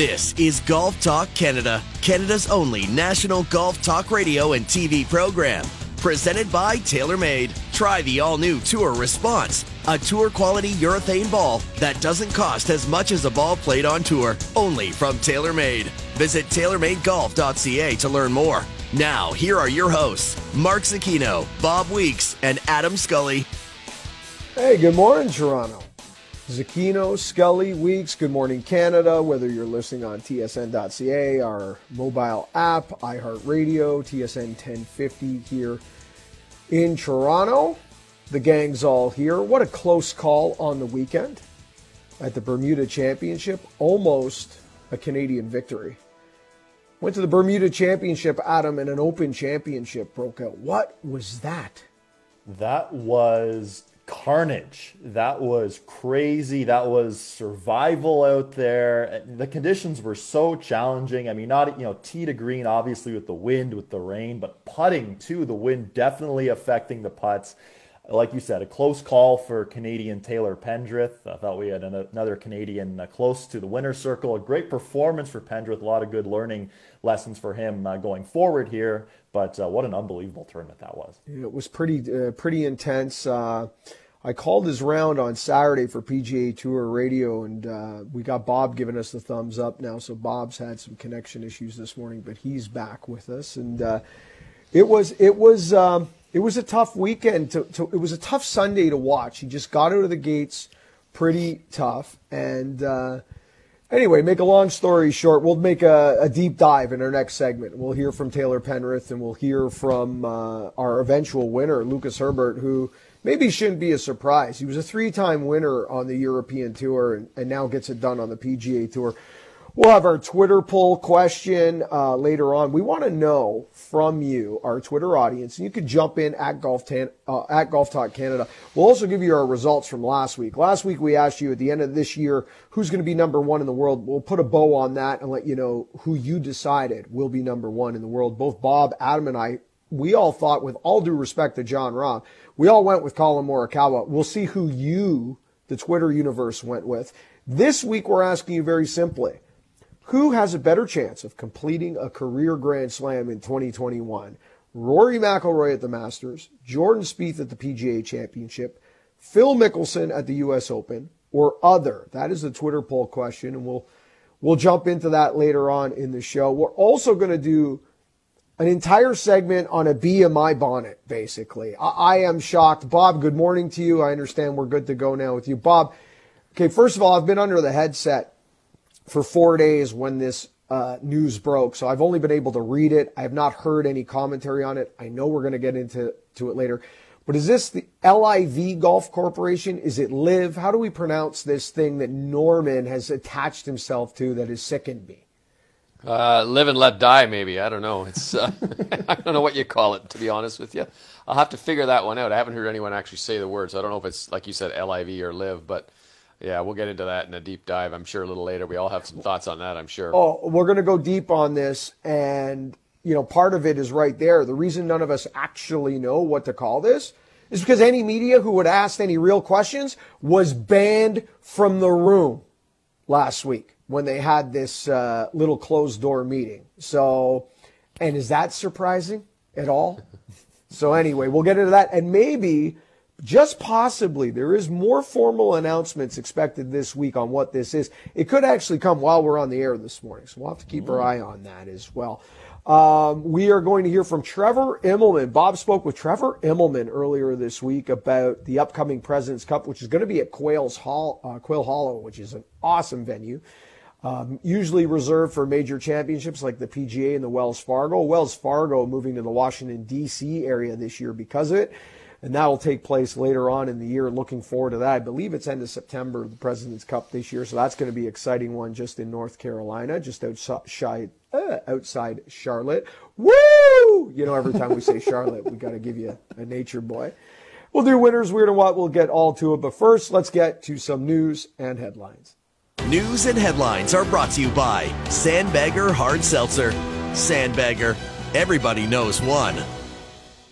This is Golf Talk Canada, Canada's only national golf talk radio and TV program. Presented by TaylorMade. Try the all new Tour Response, a tour quality urethane ball that doesn't cost as much as a ball played on tour, only from TaylorMade. Visit TaylorMadeGolf.ca to learn more. Now, here are your hosts, Mark Zecchino, Bob Weeks, and Adam Scully. Hey, good morning, Toronto. Zecchino, Scully, Weeks, Good Morning Canada, whether you're listening on tsn.ca, our mobile app, iHeartRadio, TSN 1050 here in Toronto. The gang's all here. What a close call on the weekend at the Bermuda Championship. Almost a Canadian victory. Went to the Bermuda Championship, Adam, and an Open Championship broke out. What was that? That was carnage. That was crazy. That was survival out there. The conditions were so challenging. I mean, not, you know, tee to green, obviously, with the wind, with the rain, but putting too, the wind definitely affecting the putts. Like you said, a close call for Canadian Taylor Pendrith. I thought we had another Canadian uh, close to the winner's circle. A great performance for Pendrith. A lot of good learning lessons for him uh, going forward here. But uh, what an unbelievable tournament that was. It was pretty, uh, pretty intense. Uh, I called his round on Saturday for PGA Tour Radio, and uh, we got Bob giving us the thumbs up now. So Bob's had some connection issues this morning, but he's back with us, and uh, it was it was um, it was a tough weekend. To, to, it was a tough Sunday to watch. He just got out of the gates pretty tough, and uh, anyway, make a long story short, we'll make a, a, deep dive in our next segment. We'll hear from Taylor Pendrith and we'll hear from uh, our eventual winner, Lucas Herbert, who maybe shouldn't be a surprise. He was a three time winner on the European Tour and, and, now gets it done on the PGA Tour. We'll have our Twitter poll question uh, later on. We want to know from you, our Twitter audience, and you can jump in at Golf, Tan- uh, at Golf Talk Canada. We'll also give you our results from last week. Last week we asked you at the end of this year who's going to be number one in the world. We'll put a bow on that and let you know who you decided will be number one in the world. Both Bob, Adam, and I, we all thought, with all due respect to Jon Rahm, we all went with Collin Morikawa. We'll see who you, the Twitter universe, went with. This week, we're asking you very simply who has a better chance of completing a career Grand Slam in 2021? Rory McIlroy at the Masters, Jordan Spieth at the PGA Championship, Phil Mickelson at the U.S. Open, or other? That is the Twitter poll question, and we'll we'll jump into that later on in the show. We're also going to do an entire segment on a my bonnet, basically. I, I, am shocked. Bob, good morning to you. I understand we're good to go now with you. Bob, okay, first of all, I've been under the headset for four days when this uh, news broke, so I've only been able to read it. I have not heard any commentary on it. I know we're going to get into to it later. But is this the LIV Golf Corporation? Is it LIV? How do we pronounce this thing that Norman has attached himself to that has sickened me? Uh, live and let die, maybe. I don't know. It's uh, I don't know what you call it, to be honest with you. I'll have to figure that one out. I haven't heard anyone actually say the words. I don't know if it's like you said, LIV or live, but yeah, we'll get into that in a deep dive. I'm sure a little later. We all have some thoughts on that. I'm sure. Oh, we're going to go deep on this, and you know, part of it is right there. The reason none of us actually know what to call this is because any media who would ask any real questions was banned from the room last week when they had this uh, little closed door meeting. So, and is that surprising at all? so, anyway, we'll get into that. And maybe, just possibly, there is more formal announcements expected this week on what this is. It could actually come while we're on the air this morning. So, we'll have to keep our eye on that as well. Um, we are going to hear from Trevor Immelman. Bob spoke with Trevor Immelman earlier this week about the upcoming President's Cup, which is going to be at Quail's Hall, uh, Quail Hollow, which is an awesome venue um, usually reserved for major championships like the PGA and the Wells Fargo. Wells Fargo moving to the Washington, D.C. area this year because of it. And that will take place later on in the year. Looking forward to that. I believe it's end of September, the President's Cup this year. So that's going to be an exciting one just in North Carolina, just outside, uh, outside Charlotte. Woo! You know, every time we say Charlotte, we got to give you a nature boy. We'll do winners, weird and what. We'll get all to it. But first, let's get to some news and headlines. News and headlines are brought to you by Sandbagger Hard Seltzer. Sandbagger, everybody knows one.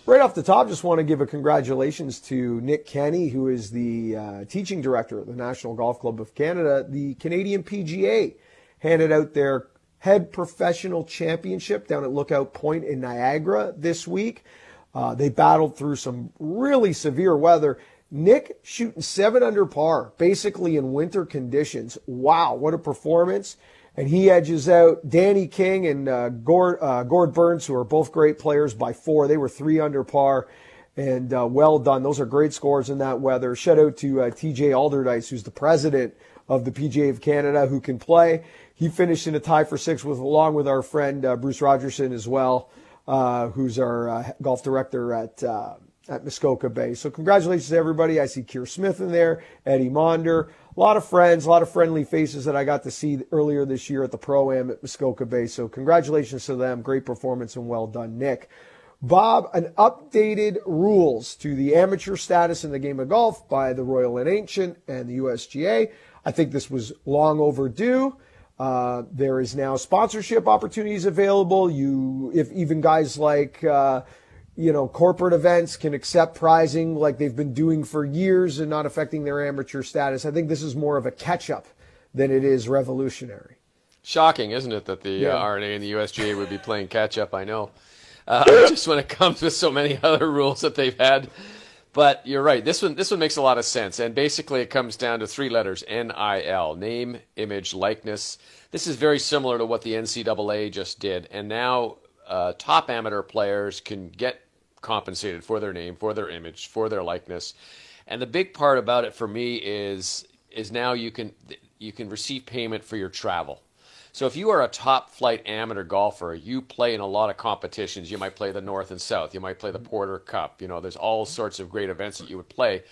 Right off the top, just want to give a congratulations to Nick Kenny, who is the uh, teaching director at the National Golf Club of Canada. The Canadian PGA handed out their head professional championship down at Lookout Point in Niagara this week. Uh, they battled through some really severe weather. Nick shooting seven under par, basically in winter conditions. Wow, what a performance! And he edges out Danny King and uh, Gord, uh, Gord Burns, who are both great players, by four. They were three under par, and uh, well done. Those are great scores in that weather. Shout out to uh, TJ Alderdice, who's the president of the PGA of Canada, who can play. He finished in a tie for six with, along with our friend uh, Bruce Rogerson as well, uh, who's our golf director at at Muskoka Bay. So congratulations to everybody. I see Keir Smith in there, Eddie Monder, a lot of friends, a lot of friendly faces that I got to see earlier this year at the Pro Am at Muskoka Bay. So congratulations to them. Great performance and well done, Nick. Bob, an updated rules to the amateur status in the game of golf by the Royal and Ancient and the USGA. I think this was long overdue. Uh, there is now sponsorship opportunities available. You, if even guys like uh, you know, corporate events can accept prizing like they've been doing for years and not affecting their amateur status. I think this is more of a catch up than it is revolutionary. Shocking, isn't it, that the uh, yeah. uh, R&A and the USGA would be playing catch up? I know. Uh, just when it comes with so many other rules that they've had. But you're right. This one, this one makes a lot of sense. And basically, it comes down to three letters: NIL, name, image, likeness. This is very similar to what the NCAA just did. And now, uh, top amateur players can get compensated for their name, for their image, for their likeness. And the big part about it for me is is now you can you can receive payment for your travel. So if you are a top flight amateur golfer, you play in a lot of competitions. You might play the North and South. You might play the Porter Cup. You know, there's all sorts of great events that you would play.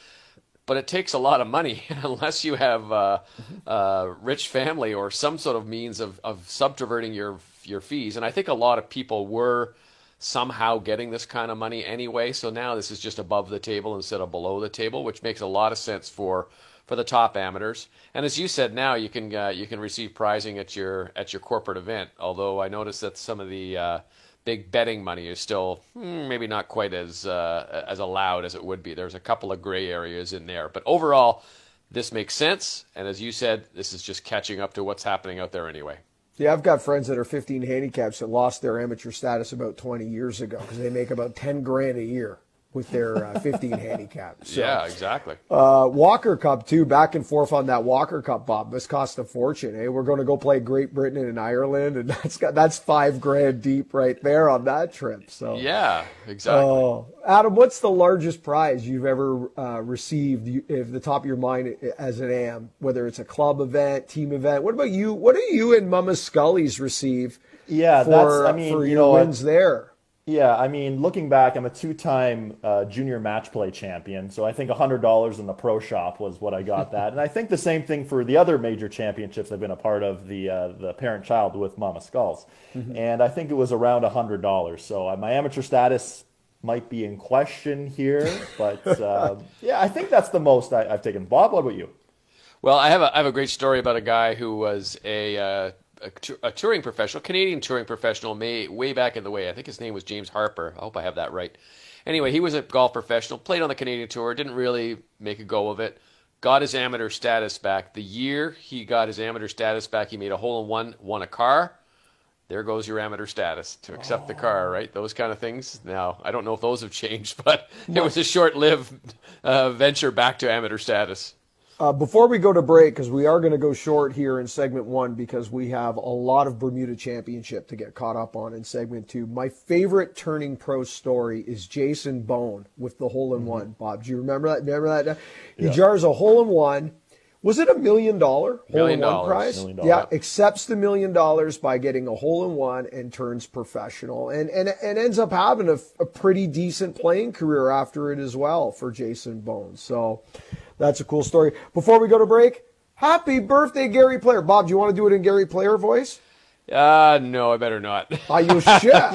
But it takes a lot of money unless you have a, a rich family or some sort of means of, of subverting your your fees. And I think a lot of people were somehow getting this kind of money anyway. So now this is just above the table instead of below the table, which makes a lot of sense for for the top amateurs. And as you said, now you can uh, you can receive prizing at your at your corporate event. Although I noticed that some of the uh, big betting money is still hmm, maybe not quite as uh, as allowed as it would be. There's a couple of gray areas in there, but overall, this makes sense. And as you said, this is just catching up to what's happening out there anyway. Yeah, I've got friends that are 15 handicaps that lost their amateur status about 20 years ago because they make about 10 grand a year with their uh, 15 handicap. So, yeah, exactly. Uh, Walker Cup too, back and forth on that Walker Cup, Bob. This cost a fortune. Eh? We're going to go play Great Britain and Ireland, and that's got that's five grand deep right there on that trip. So yeah, exactly. Uh, Adam, what's the largest prize you've ever uh, received? If the top of your mind as an AM, whether it's a club event, team event. What about you? What do you and Mama Scully's receive? Yeah, for, that's. I mean, for you your know, wins there. Yeah, I mean, looking back, I'm a two-time uh, junior match play champion, so I think $100 in the pro shop was what I got that, and I think the same thing for the other major championships I've been a part of, the uh, the parent-child with Mama Skulls, mm-hmm. and I think it was around $100. So uh, my amateur status might be in question here, but uh, yeah, I think that's the most I, have taken. Bob, what about you? Well, I have a I have a great story about a guy who was a uh, a, a, touring professional, Canadian touring professional, may, way back in the way. I think his name was James Harper. I hope I have that right. Anyway, he was a golf professional, played on the Canadian tour, didn't really make a go of it. Got his amateur status back. The year he got his amateur status back, he made a hole in one, won a car. There goes your amateur status to accept oh. the car, right? Those kind of things. Now, I don't know if those have changed, but it was a short lived uh, venture back to amateur status. Uh, before we go to break, because we are going to go short here in segment one, because we have a lot of Bermuda Championship to get caught up on in segment two. My favorite turning pro story is Jason Bohn with the hole in mm-hmm. one. Bob, do you remember that? Remember that? He yeah. jars a hole in one. Was it a million dollar hole in one prize? Million yeah, accepts the million dollars by getting a hole in one and turns professional, and and and ends up having a, a pretty decent playing career after it as well for Jason Bohn. So. That's a cool story. Before we go to break, happy birthday, Gary Player. Bob, do you want to do it in Gary Player voice? Uh, no, I better not. Are you sure?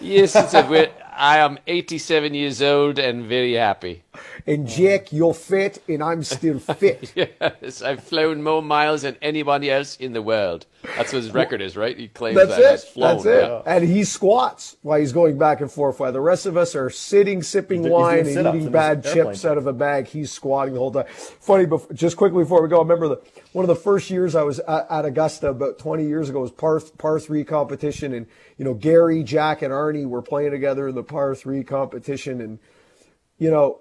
yes, it's a bit. I am 87 years old and very happy. And Jake, uh, you're fit, and I'm still fit. yes, I've flown more miles than anybody else in the world. That's what his record is, right? He claims That's that. it. That's flown. That's it. yeah. And he squats while he's going back and forth. While the rest of us are sitting, sipping He's wine, and eating bad chips out of a bag, he's squatting the whole time. Funny, bef- just quickly before we go, I remember the one of the first years I was at, at Augusta about 20 years ago was par par three competition, and you know Gary, Jack, and Arnie were playing together in the par three competition, and you know,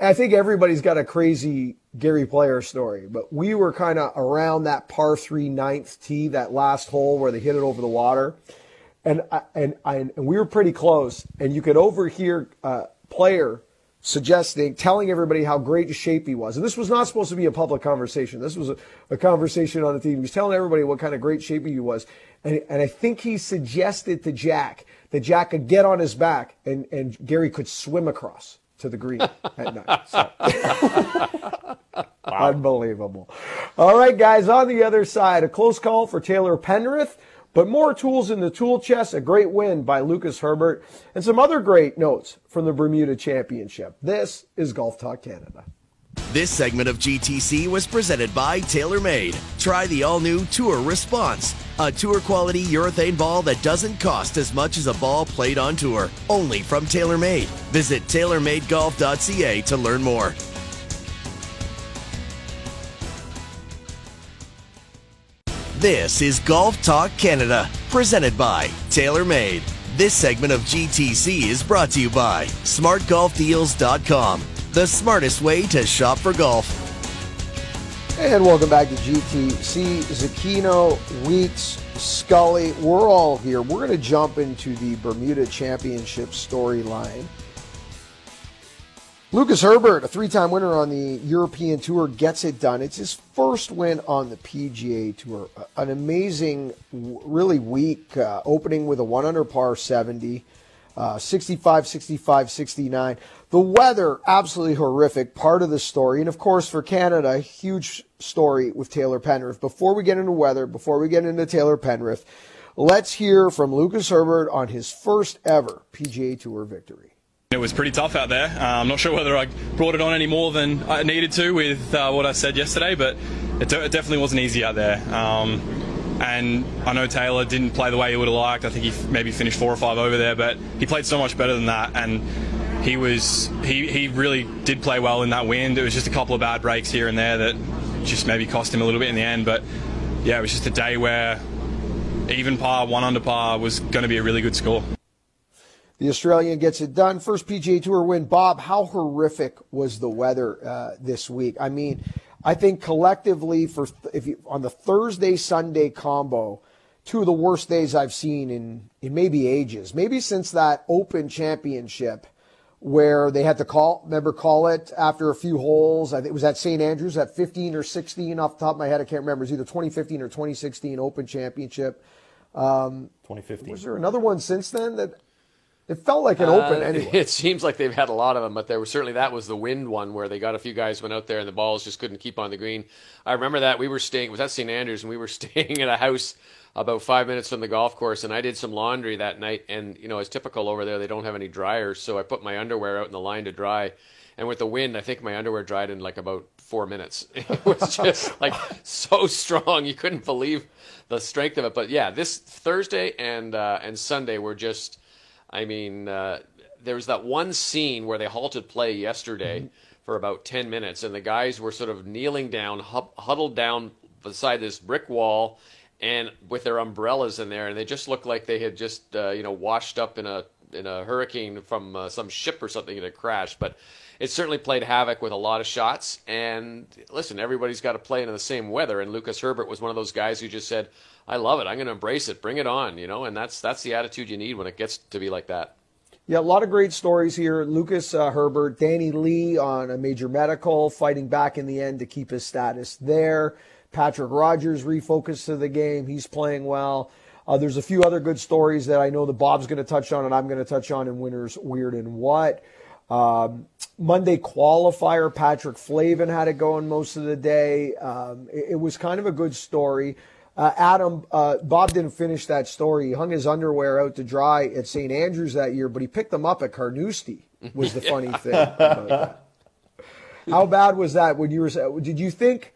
I think everybody's got a crazy Gary Player story, but we were kind of around that par three ninth tee, that last hole where they hit it over the water, and I, and I, and we were pretty close, and you could overhear uh, Player suggesting, telling everybody how great shape he was, and this was not supposed to be a public conversation. This was a, a conversation on the team. He was telling everybody what kind of great shape he was, and and I think he suggested to Jack that Jack could get on his back and and Gary could swim across to the green at night. So. Unbelievable. All right, guys, on the other side, a close call for Taylor Pendrith, but more tools in the tool chest, a great win by Lucas Herbert, and some other great notes from the Bermuda Championship. This is Golf Talk Canada. This segment of GTC was presented by TaylorMade. Try the all new Tour Response, a tour quality urethane ball that doesn't cost as much as a ball played on tour. Only from TaylorMade. Visit TaylorMadeGolf.ca to learn more. This is Golf Talk Canada, presented by TaylorMade. This segment of GTC is brought to you by SmartGolfDeals.com, the smartest way to shop for golf. And welcome back to GTC. Zecchino, Weeks, Scully, we're all here. We're going to jump into the Bermuda Championship storyline. Lucas Herbert, a three time winner on the European Tour, gets it done. It's his first win on the PGA Tour. An amazing, really weak uh, opening with a 1 under par 70, uh, 65, 65, 69. The weather, absolutely horrific, part of the story. And of course, for Canada, huge story with Taylor Pendrith. Before we get into weather, before we get into Taylor Pendrith, let's hear from Lucas Herbert on his first ever PGA Tour victory. It was pretty tough out there. Uh, I'm not sure whether I brought it on any more than I needed to with uh, what I said yesterday, but it, de- it definitely wasn't easy out there. Um, and I know Taylor didn't play the way he would have liked. I think he maybe finished four or five over there, but he played so much better than that. And he was he, he really did play well in that wind. It was just a couple of bad breaks here and there that just maybe cost him a little bit in the end. But yeah, it was just a day where even par, one under par was going to be a really good score. The Australian gets it done. First PGA Tour win. Bob, how horrific was the weather uh, this week? I mean, I think collectively for if you, on the Thursday Sunday combo, two of the worst days I've seen in in maybe ages, maybe since that Open Championship where they had to call remember call it after a few holes. I think it was at St Andrews at 15 or 16 off the top of my head. I can't remember. It was either 2015 or 2016 Open Championship. Um, 2015. Was there another one since then that it felt like an Open Uh, anyway? It seems like they've had a lot of them, but there was certainly that was the wind one where they got a few guys went out there and the balls just couldn't keep on the green. I remember that we were staying it was at St Andrews? And we were staying at a house about five minutes from the golf course and I did some laundry that night. And you know it's typical over there they don't have any dryers so I put my underwear out in the line to dry. And with the wind I think my underwear dried in like about four minutes. It was just like so strong you couldn't believe the strength of it. But yeah this Thursday and uh, and Sunday were just I mean, uh, there was that one scene where they halted play yesterday for about 10 minutes, and the guys were sort of kneeling down, hu- huddled down beside this brick wall, and with their umbrellas in there, and they just looked like they had just, uh, you know, washed up in a in a hurricane from uh, some ship or something that had crashed. But it certainly played havoc with a lot of shots. And listen, everybody's got to play in the same weather, and Lucas Herbert was one of those guys who just said, "I love it. I'm going to embrace it. Bring it on." You know, and that's that's the attitude you need when it gets to be like that. Yeah, a lot of great stories here. Lucas uh, Herbert, Danny Lee on a major medical, fighting back in the end to keep his status there. Patrick Rodgers refocused to the game. He's playing well. Uh, there's a few other good stories that I know that Bob's going to touch on and I'm going to touch on in Winners Weird and What. Um, Monday qualifier, Patrick Flavin had it going most of the day. Um, it, it was kind of a good story. Uh, Adam, uh, Bob didn't finish that story. He hung his underwear out to dry at St. Andrews that year, but he picked them up at Carnoustie, was the funny thing. How bad was that when you were? Did you think?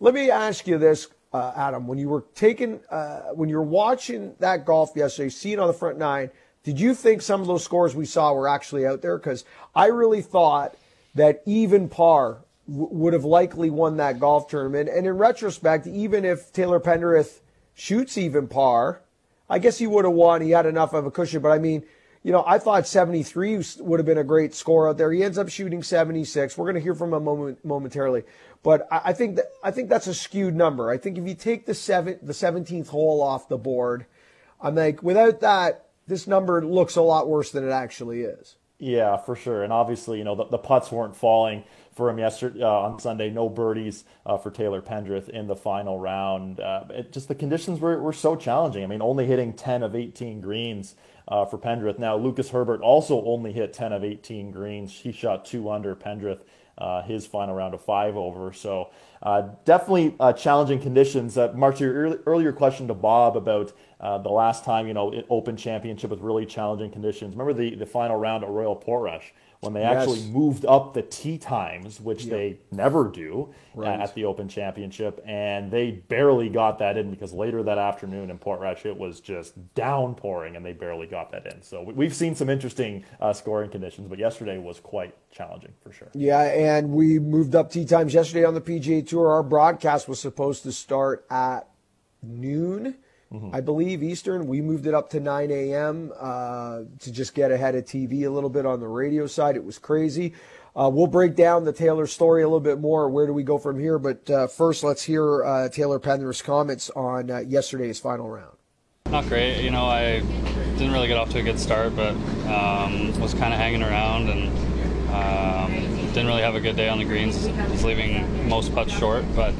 Let me ask you this, uh, Adam. When you were taking, uh, when you were watching that golf yesterday, seeing on the front nine, did you think some of those scores we saw were actually out there? Because I really thought that even par w- would have likely won that golf tournament. And in retrospect, even if Taylor Pendrith shoots even par, I guess he would have won. He had enough of a cushion. But I mean, you know, I thought 73 would have been a great score out there. He ends up shooting 76. We're going to hear from him moment, momentarily. But I, I think that I think that's a skewed number. I think if you take the seven, the 17th hole off the board, I'm like, without that, this number looks a lot worse than it actually is. Yeah, for sure. And obviously, you know, the, the putts weren't falling for him yesterday uh, on Sunday. No birdies uh, for Taylor Pendrith in the final round. Uh, it, just the conditions were, were so challenging. I mean, only hitting 10 of 18 greens uh, for Pendrith. Now, Lucas Herbert also only hit 10 of 18 greens. He shot two under Pendrith. Uh, his final round of five over. So uh, definitely challenging conditions. Uh, Mark, your earlier question to Bob about uh, the last time, you know, Open Championship with really challenging conditions. Remember the, the final round at Royal Portrush when they yes. actually moved up the tee times, which yep. they never do right. at the Open Championship, and they barely got that in because later that afternoon in Portrush it was just downpouring, and they barely got that in. So we've seen some interesting uh, scoring conditions, but yesterday was quite challenging for sure. Yeah, and we moved up tee times yesterday on the PGA Tour. Our broadcast was supposed to start at noon mm-hmm. I believe Eastern. We moved it up to 9 a.m. Uh, to just get ahead of TV a little bit on the radio side. It was crazy. Uh, we'll break down the Taylor story a little bit more. Where do we go from here? But uh, first, let's hear uh, Taylor Pendrith's comments on uh, yesterday's final round. Not great. You know, I didn't really get off to a good start, but um, was kind of hanging around and um, didn't really have a good day on the greens. Was leaving most putts short, but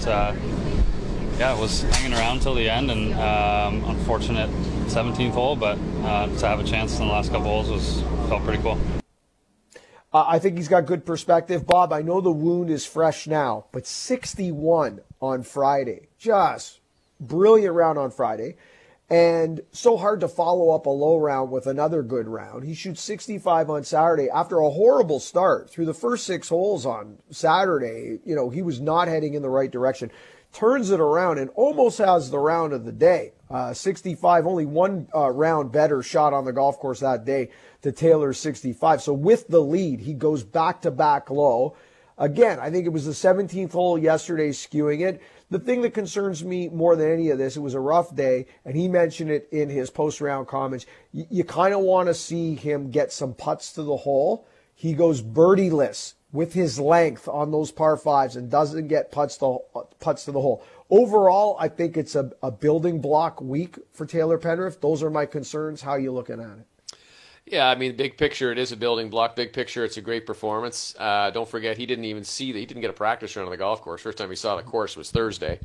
uh, it was hanging around till the end, and um, unfortunate 17th hole, but uh, to have a chance in the last couple holes was felt pretty cool. Uh, I think he's got good perspective, Bob. I know the wound is fresh now, but 61 on Friday, just brilliant round on Friday, and so hard to follow up a low round with another good round. He shoots 65 on Saturday after a horrible start through the first six holes on Saturday. You know, he was not heading in the right direction turns it around and almost has the round of the day. Uh, 65, only one uh, round better shot on the golf course that day to Taylor's 65. So with the lead, he goes back to back low. Again, I think it was the 17th hole yesterday skewing it. The thing that concerns me more than any of this, it was a rough day, and he mentioned it in his post round comments. You, kind of want to see him get some putts to the hole. He goes birdieless with his length on those par fives and doesn't get putts to, putts to the hole. Overall, I think it's a, a building block week for Taylor Pendrith. Those are my concerns. How are you looking at it? Yeah, I mean, big picture, it is a building block. Big picture, it's a great performance. Uh, don't forget, he didn't even see that he didn't get a practice run on the golf course. First time he saw the course was Thursday,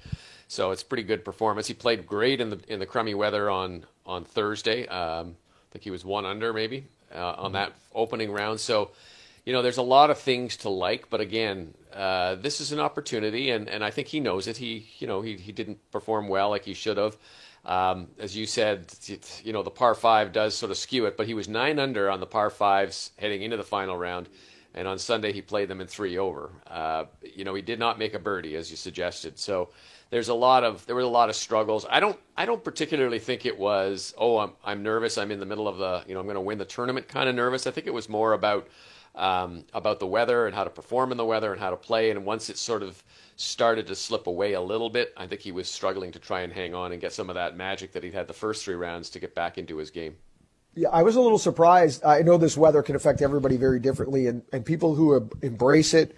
so it's pretty good performance. He played great in the in the crummy weather on on Thursday. Um, I think he was one under maybe uh, on that opening round. So you know, there's a lot of things to like, but again, uh, this is an opportunity, and, and I think he knows it. He, you know, he, he didn't perform well like he should have. Um, as you said, you know, the par five does sort of skew it, but he was nine under on the par fives heading into the final round, and on Sunday he played them in three over. Uh, you know, he did not make a birdie as you suggested, so there's a lot of there were a lot of struggles. I don't I don't particularly think it was oh I'm I'm nervous I'm in the middle of the you know I'm going to win the tournament kind of nervous. I think it was more about um, about the weather and how to perform in the weather and how to play. And once it sort of started to slip away a little bit, I think he was struggling to try and hang on and get some of that magic that he'd had the first three rounds to get back into his game. Yeah, I was a little surprised. I know this weather can affect everybody very differently, and, and people who embrace it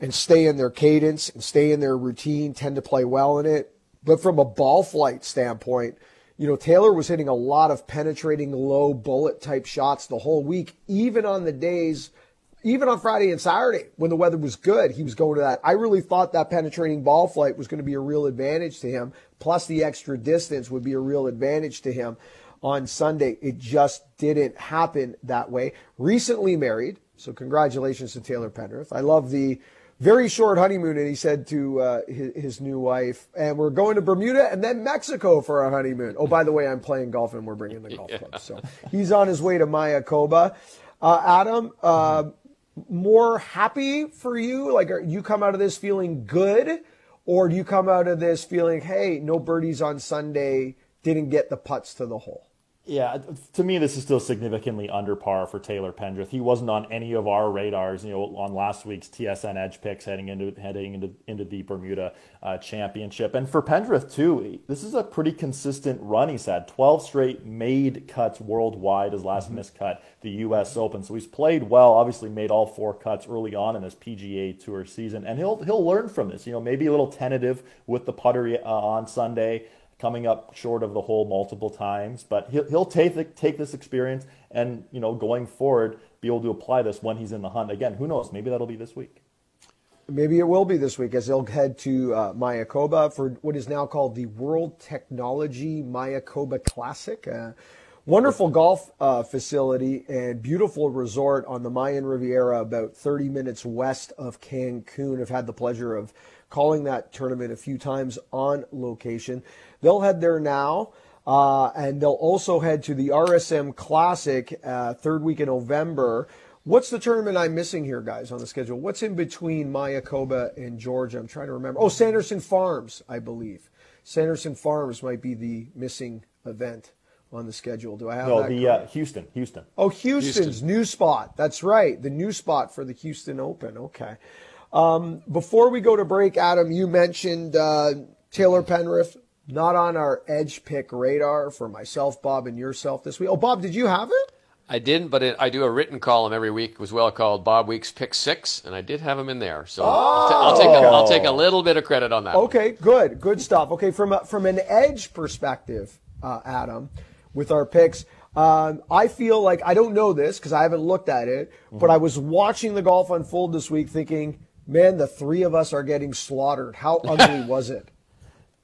and stay in their cadence and stay in their routine tend to play well in it. But from a ball flight standpoint, you know, Taylor was hitting a lot of penetrating low bullet type shots the whole week, even on the days – even on Friday and Saturday when the weather was good, he was going to that. I really thought that penetrating ball flight was going to be a real advantage to him. Plus, the extra distance would be a real advantage to him on Sunday. It just didn't happen that way. Recently married, so congratulations to Taylor Pendrith. I love the very short honeymoon, and he said to uh, his, his, new wife, and we're going to Bermuda and then Mexico for our honeymoon. Oh, by the way, I'm playing golf and we're bringing the golf yeah. club. So he's on his way to Mayakoba. Uh, Adam, uh, more happy for you? Like, you come out of this feeling good, or do you come out of this feeling, hey, no birdies on Sunday, didn't get the putts to the hole? Yeah, to me, this is still significantly under par for Taylor Pendrith. He wasn't on any of our radars, you know, on last week's TSN Edge picks heading into heading into into the Bermuda uh, Championship. And for Pendrith too, this is a pretty consistent run. He's had 12 straight made cuts worldwide. His last mm-hmm. missed cut, the U.S. Open. So he's played well. Obviously, made all four cuts early on in this PGA Tour season, and he'll he'll learn from this. You know, maybe a little tentative with the putter uh, on Sunday coming up short of the hole multiple times, but he'll, he'll take, the, take this experience and, you know, going forward, be able to apply this when he's in the hunt. Again, who knows? Maybe that'll be this week. Maybe it will be this week as they'll head to uh, Mayakoba for what is now called the World Technology Mayakoba Classic. Uh, wonderful golf uh, facility and beautiful resort on the Mayan Riviera, about 30 minutes west of Cancun. I've had the pleasure of calling that tournament a few times on location. They'll head there now. Uh, and they'll also head to the RSM Classic uh, third week in November. What's the tournament I'm missing here, guys, on the schedule? What's in between Mayakoba and Georgia? I'm trying to remember. Oh, Sanderson Farms, I believe. Sanderson Farms might be the missing event on the schedule. Do I have no, that? No, the uh, Houston, Houston. Oh, Houston's Houston. new spot. That's right, the new spot for the Houston Open. Okay. Um, before we go to break, Adam, you mentioned uh, Taylor Pendrith not on our edge pick radar for myself, Bob, and yourself this week. Oh, Bob, did you have it? I didn't, but it, I do a written column every week as well called Bob Weeks Pick Six, and I did have him in there. So oh, I'll, t- I'll, take a, I'll take a little bit of credit on that. Okay, one. good, good stuff. Okay, from a, from an edge perspective, uh, Adam, with our picks, um, I feel like I don't know this because I haven't looked at it, mm-hmm. but I was watching the golf unfold this week, thinking, man, the three of us are getting slaughtered. How ugly was it?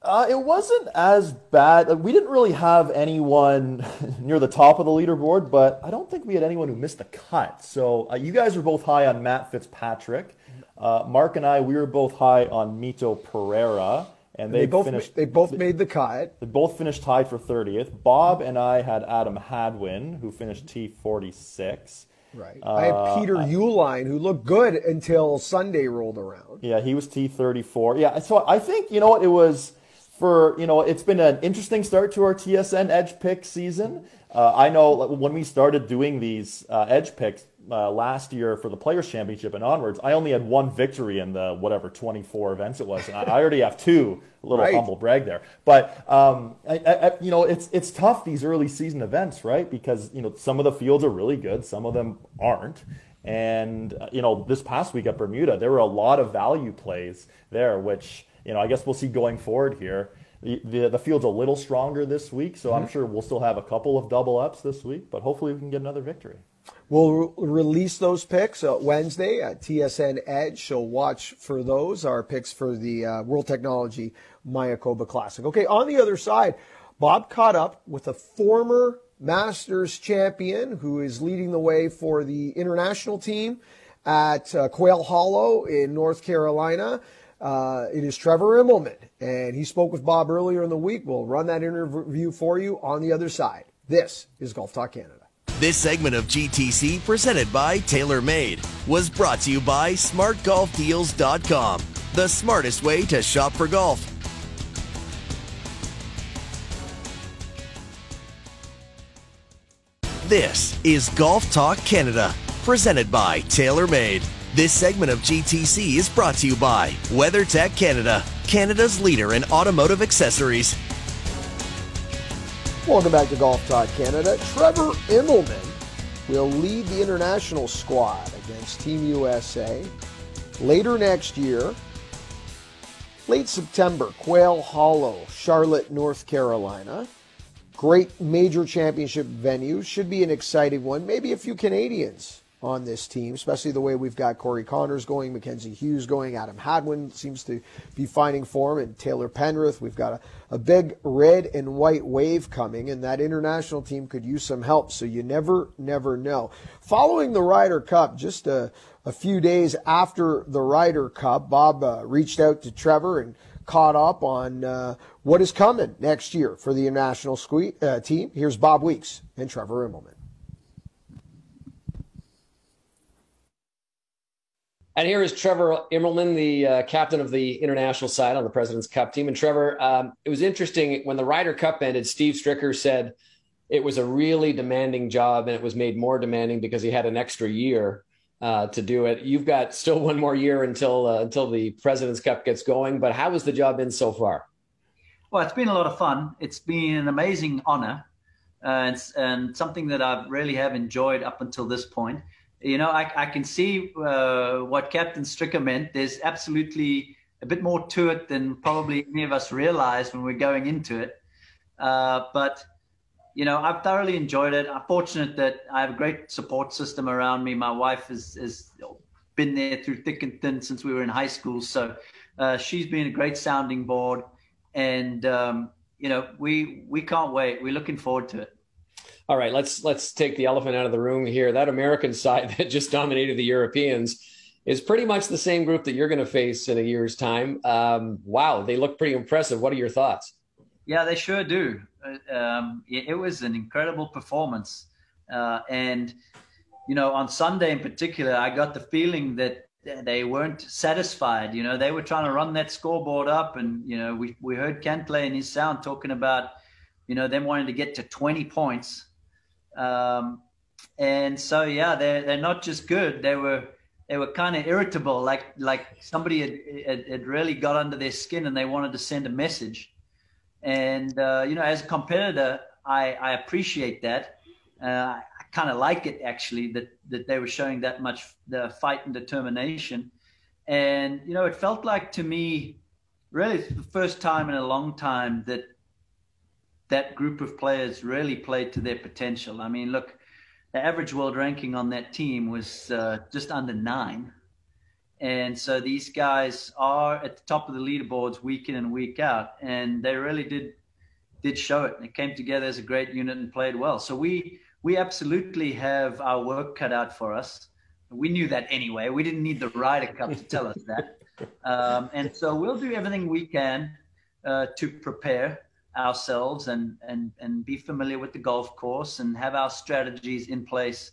Uh, it wasn't as bad. we didn't really have anyone near the top of the leaderboard, but I don't think we had anyone who missed the cut. So uh, you guys were both high on Matt Fitzpatrick. Uh, Mark and I, we were both high on Mito Pereira, and they, they both finished. They both made the cut. They both finished tied for 30th. Bob and I had Adam Hadwin, who finished T46. Right. Uh, I had Peter Uihlein, who looked good until Sunday rolled around. Yeah, he was T34. Yeah, so I think you know what it was for you know it's been an interesting start to our TSN Edge pick season. Uh, I know when we started doing these uh, Edge picks uh, last year for the Players Championship and onwards, I only had one victory in the whatever 24 events it was, and I, I already have two. A little right. humble brag there, but um, I, I, you know it's it's tough these early season events, right? Because you know some of the fields are really good, some of them aren't. And uh, you know, this past week at Bermuda, there were a lot of value plays there, which you know, I guess we'll see going forward here. The, the, the field's a little stronger this week, so mm-hmm. I'm sure we'll still have a couple of double ups this week, but hopefully we can get another victory. We'll re- release those picks uh, Wednesday at TSN Edge, so watch for those. Our picks for the uh, World Technology Mayakoba Classic. Okay, on the other side, Bob caught up with a former Masters champion who is leading the way for the international team at uh, Quail Hollow in North Carolina. Uh, it is Trevor Immelman, and he spoke with Bob earlier in the week. We'll run that interview for you on the other side. This is Golf Talk Canada. This segment of GTC, presented by TaylorMade, was brought to you by SmartGolfDeals.com, the smartest way to shop for golf. This is Golf Talk Canada, presented by TaylorMade. This segment of GTC is brought to you by WeatherTech Canada, Canada's leader in automotive accessories. Welcome back to Golf Talk Canada. Trevor Immelman will lead the international squad against Team USA later next year. Late September, Quail Hollow, Charlotte, North Carolina. Great major championship venue. Should be an exciting one. Maybe a few Canadians on this team, especially the way we've got Corey Conners going, Mackenzie Hughes going, Adam Hadwin seems to be finding form, and Taylor Pendrith. We've got a, a big red and white wave coming, and that international team could use some help. So you never, never know. Following the Ryder Cup, just a, a few days after the Ryder Cup, Bob uh, reached out to Trevor and caught up on uh, what is coming next year for the international sque- uh, team. Here's Bob Weeks and Trevor Immelman. And here is Trevor Immelman, the uh, captain of the international side on the President's Cup team. And Trevor, um, it was interesting when the Ryder Cup ended. Steve Stricker said it was a really demanding job, and it was made more demanding because he had an extra year uh, to do it. You've got still one more year until uh, until the President's Cup gets going. But how has the job been so far? Well, it's been a lot of fun. It's been an amazing honor, uh, and, and something that I really have enjoyed up until this point. You know, I, I can see uh, what Captain Stricker meant. There's absolutely a bit more to it than probably any of us realized when we're going into it. Uh, but you know, I've thoroughly enjoyed it. I'm fortunate that I have a great support system around me. My wife has, has been there through thick and thin since we were in high school. So uh, she's been a great sounding board. And, um, you know, we, we can't wait. We're looking forward to it. All right, let's let's take the elephant out of the room here. That American side that just dominated the Europeans is pretty much the same group that you're going to face in a year's time. Um, wow, they look pretty impressive. What are your thoughts? Yeah, they sure do. Uh, um, it, was an incredible performance. Uh, and, you know, on Sunday in particular, I got the feeling that they weren't satisfied. You know, they were trying to run that scoreboard up. And, you know, we, we heard Cantlay and his sound talking about, you know, them wanting to get to 20 points. Um, and so, yeah, they're, they're not just good. They were, they were kind of irritable, like, like somebody had, had, had really got under their skin and they wanted to send a message. And uh, you know, as a competitor, I, I appreciate that. Uh, I kind of like it actually that that they were showing that much the fight and determination. And you know, it felt like to me, really, the first time in a long time that that group of players really played to their potential. I mean, look, the average world ranking on that team was uh, just under nine. And so these guys are at the top of the leaderboards week in and week out, and they really did did show it. They came together as a great unit and played well. So we we absolutely have our work cut out for us. We knew that anyway. We didn't need the Ryder Cup to tell us that. Um, and so we'll do everything we can uh, to prepare ourselves and, and, and be familiar with the golf course and have our strategies in place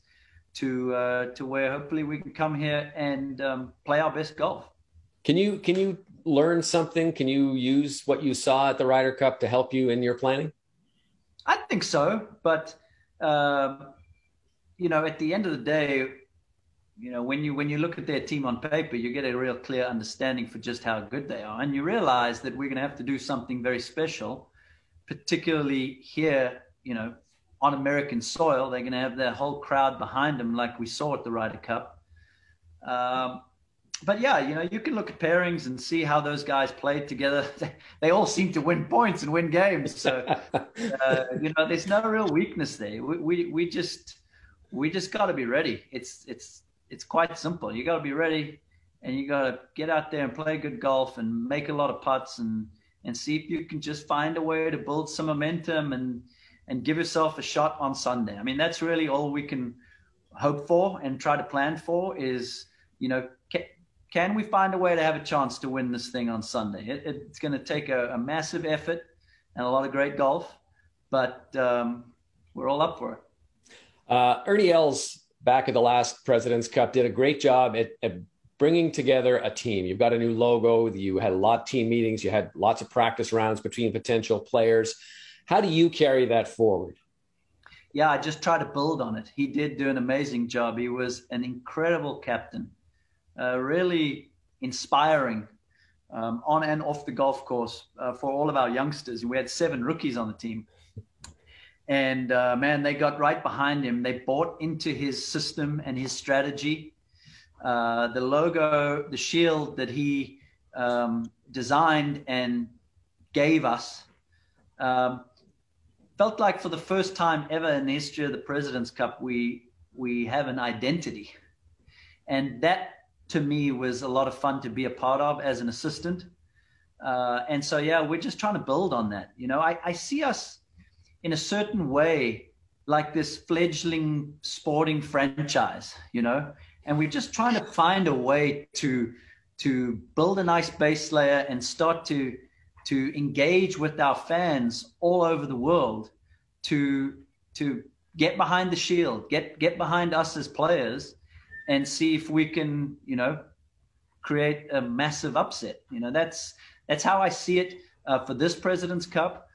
to uh, to where hopefully we can come here and um, play our best golf. Can you can you learn something? Can you use what you saw at the Ryder Cup to help you in your planning? I think so, but um, you know, at the end of the day, you know, when you when you look at their team on paper, you get a real clear understanding for just how good they are, and you realize that we're going to have to do something very special, particularly here. You know, on American soil. They're going to have their whole crowd behind them, like we saw at the Ryder Cup. Um, but yeah, you know, you can look at pairings and see how those guys played together. they all seem to win points and win games. So, uh, you know, there's no real weakness there. We, we, we just, we just got to be ready. It's, it's, it's quite simple. You got to be ready and you got to get out there and play good golf and make a lot of putts and, and see if you can just find a way to build some momentum and, and give yourself a shot on Sunday. I mean, that's really all we can hope for and try to plan for is, you know, can, can we find a way to have a chance to win this thing on Sunday? It, it's going to take a, a, massive effort and a lot of great golf, but um, we're all up for it. Uh, Ernie Els back at the last President's Cup did a great job at, at bringing together a team. You've got a new logo. You had a lot of team meetings. You had lots of practice rounds between potential players. How do you carry that forward? Yeah, I just try to build on it. He did do an amazing job. He was an incredible captain, uh, really inspiring um, on and off the golf course uh, for all of our youngsters. We had seven rookies on the team. And uh, man, they got right behind him. They bought into his system and his strategy. Uh, the logo, the shield that he um, designed and gave us um, felt like for the first time ever in the history of the President's Cup, we we have an identity, and that to me was a lot of fun to be a part of as an assistant. Uh, and so yeah, we're just trying to build on that. You know, I, I see us in a certain way like this fledgling sporting franchise. You know, and we're just trying to find a way to to build a nice base layer and start to to engage with our fans all over the world to to get behind the shield, get get behind us as players, and see if we can, you know, create a massive upset. You know, that's that's how I see it uh, for this President's Cup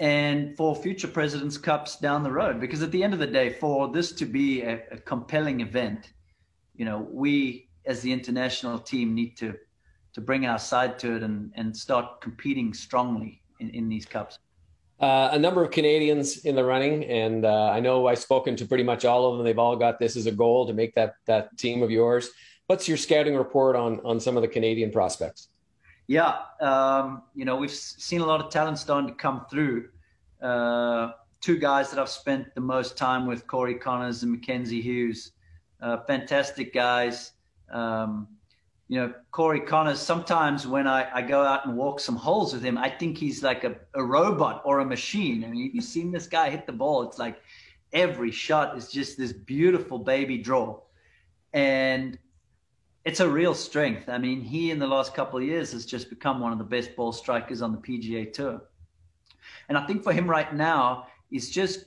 and for future President's Cups down the road. Because at the end of the day, for this to be a, a compelling event, you know, we as the international team need to to bring our side to it and, and start competing strongly in, in these cups. Uh, a number of Canadians in the running, and uh, I know I've spoken to pretty much all of them. They've all got this as a goal to make that that team of yours. What's your scouting report on on some of the Canadian prospects? Yeah, um, you know we've seen a lot of talent starting to come through. Uh, two guys that I've spent the most time with, Corey Conners and Mackenzie Hughes, uh, fantastic guys. Um, you know, Corey Conners, sometimes when I, I go out and walk some holes with him, I think he's like a, a robot or a machine. I mean, you've seen this guy hit the ball. It's like every shot is just this beautiful baby draw. And it's a real strength. I mean, he in the last couple of years has just become one of the best ball strikers on the PGA Tour. And I think for him right now, he's just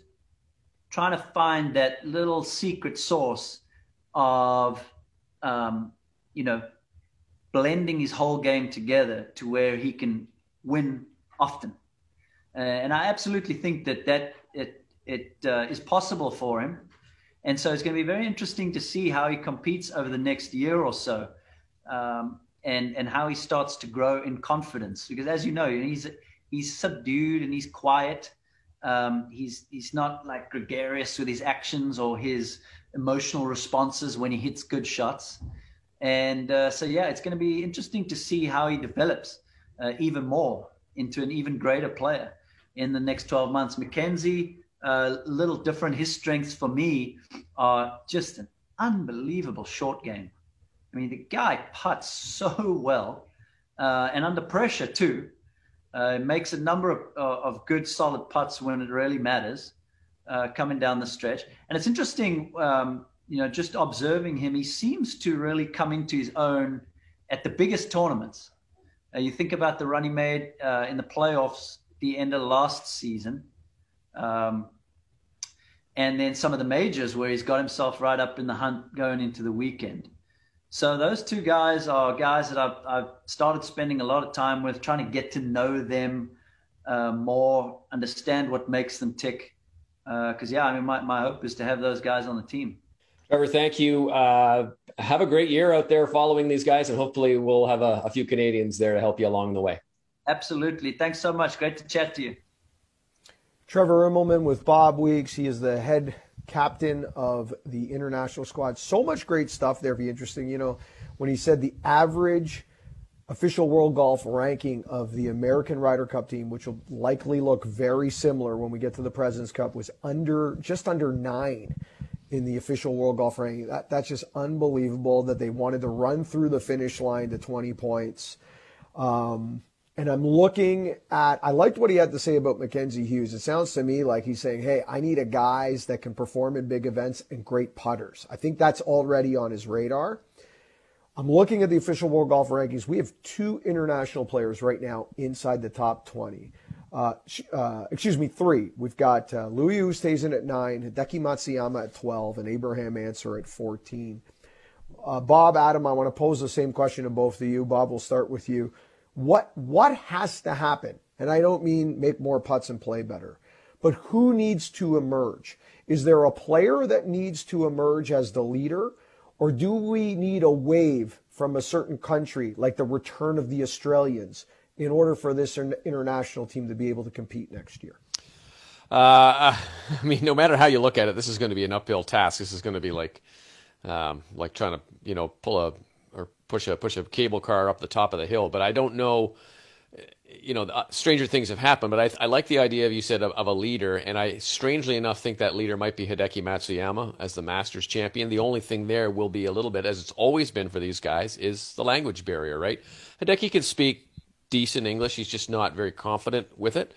trying to find that little secret source of, um, you know, blending his whole game together to where he can win often. Uh, and I absolutely think that that it it uh, is possible for him. And so it's going to be very interesting to see how he competes over the next year or so, um, and and how he starts to grow in confidence. Because as you know, he's he's subdued and he's quiet. Um, he's he's not like gregarious with his actions or his emotional responses when he hits good shots. And uh, so, yeah, it's going to be interesting to see how he develops uh, even more into an even greater player in the next 12 months. Mackenzie, a uh, little different. His strengths for me are just an unbelievable short game. I mean, the guy puts so well uh, and under pressure, too. Uh, makes a number of, uh, of good, solid putts when it really matters coming down the stretch. And it's interesting. Um, you know, just observing him, he seems to really come into his own at the biggest tournaments. Uh, you think about the run he made uh, in the playoffs the end of last season, um, and then some of the majors where he's got himself right up in the hunt going into the weekend. So those two guys are guys that I've, I've started spending a lot of time with, trying to get to know them uh, more, understand what makes them tick. Because uh, yeah, I mean, my, my hope is to have those guys on the team. Trevor, thank you. Uh, have a great year out there following these guys, and hopefully we'll have a, a, few Canadians there to help you along the way. Absolutely. Thanks so much. Great to chat to you. Trevor Immelman with Bob Weeks. He is the head captain of the international squad. So much great stuff there. Be interesting. You know, when he said the average official world golf ranking of the American Ryder Cup team, which will likely look very similar when we get to the President's Cup, was under just under nine in the official world golf ranking. That, that's just unbelievable that they wanted to run through the finish line to 20 points. Um, and I'm looking at, I liked what he had to say about Mackenzie Hughes. It sounds to me like he's saying, hey, I need a guys that can perform in big events and great putters. I think that's already on his radar. I'm looking at the official world golf rankings. We have two international players right now inside the top 20. Uh, uh, excuse me, three. We've got uh, Louis Oosthuizen at nine, Hideki Matsuyama at 12, and Abraham Ancer at 14. Uh, Bob, Adam, I want to pose the same question to both of you. Bob, we'll start with you. What what has to happen? And I don't mean make more putts and play better, but who needs to emerge? Is there a player that needs to emerge as the leader, or do we need a wave from a certain country, like the return of the Australians? in order for this international team to be able to compete next year? Uh, I mean, no matter how you look at it, this is going to be an uphill task. This is going to be like, um, like trying to, you know, pull a or push a push a cable car up the top of the hill. But I don't know. You know, uh, stranger things have happened. But I, I like the idea of you said of, of, a leader, and I strangely enough think that leader might be Hideki Matsuyama as the Masters champion. The only thing there will be a little bit, as it's always been for these guys, is the language barrier. Right? Hideki can speak decent English. He's just not very confident with it.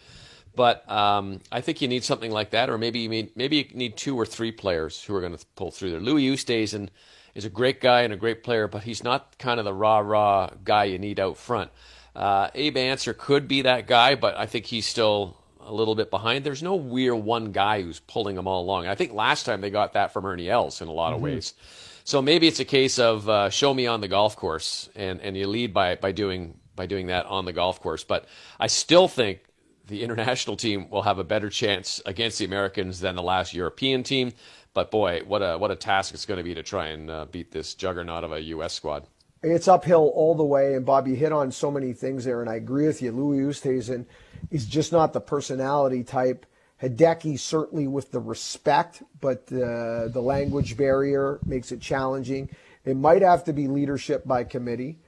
But um, I think you need something like that, or maybe you mean maybe you need two or three players who are going to pull through there. Louis Oosthuizen is a great guy and a great player, but he's not kind of the rah rah guy you need out front. Uh, Abe Ancer could be that guy, but I think he's still a little bit behind. There's no weird one guy who's pulling them all along. I think last time they got that from Ernie Els in a lot of mm-hmm. ways. So maybe it's a case of uh, show me on the golf course, and, and you lead by, by doing by doing that on the golf course. But I still think the international team will have a better chance against the Americans than the last European team. But boy, what a what a task it's going to be to try and uh, beat this juggernaut of a U.S. squad. It's uphill all the way, and Bob, you hit on so many things there, and I agree with you. Louis Oosthuizen is just not the personality type. Hideki certainly with the respect, but uh, the language barrier makes it challenging. It might have to be leadership by committee.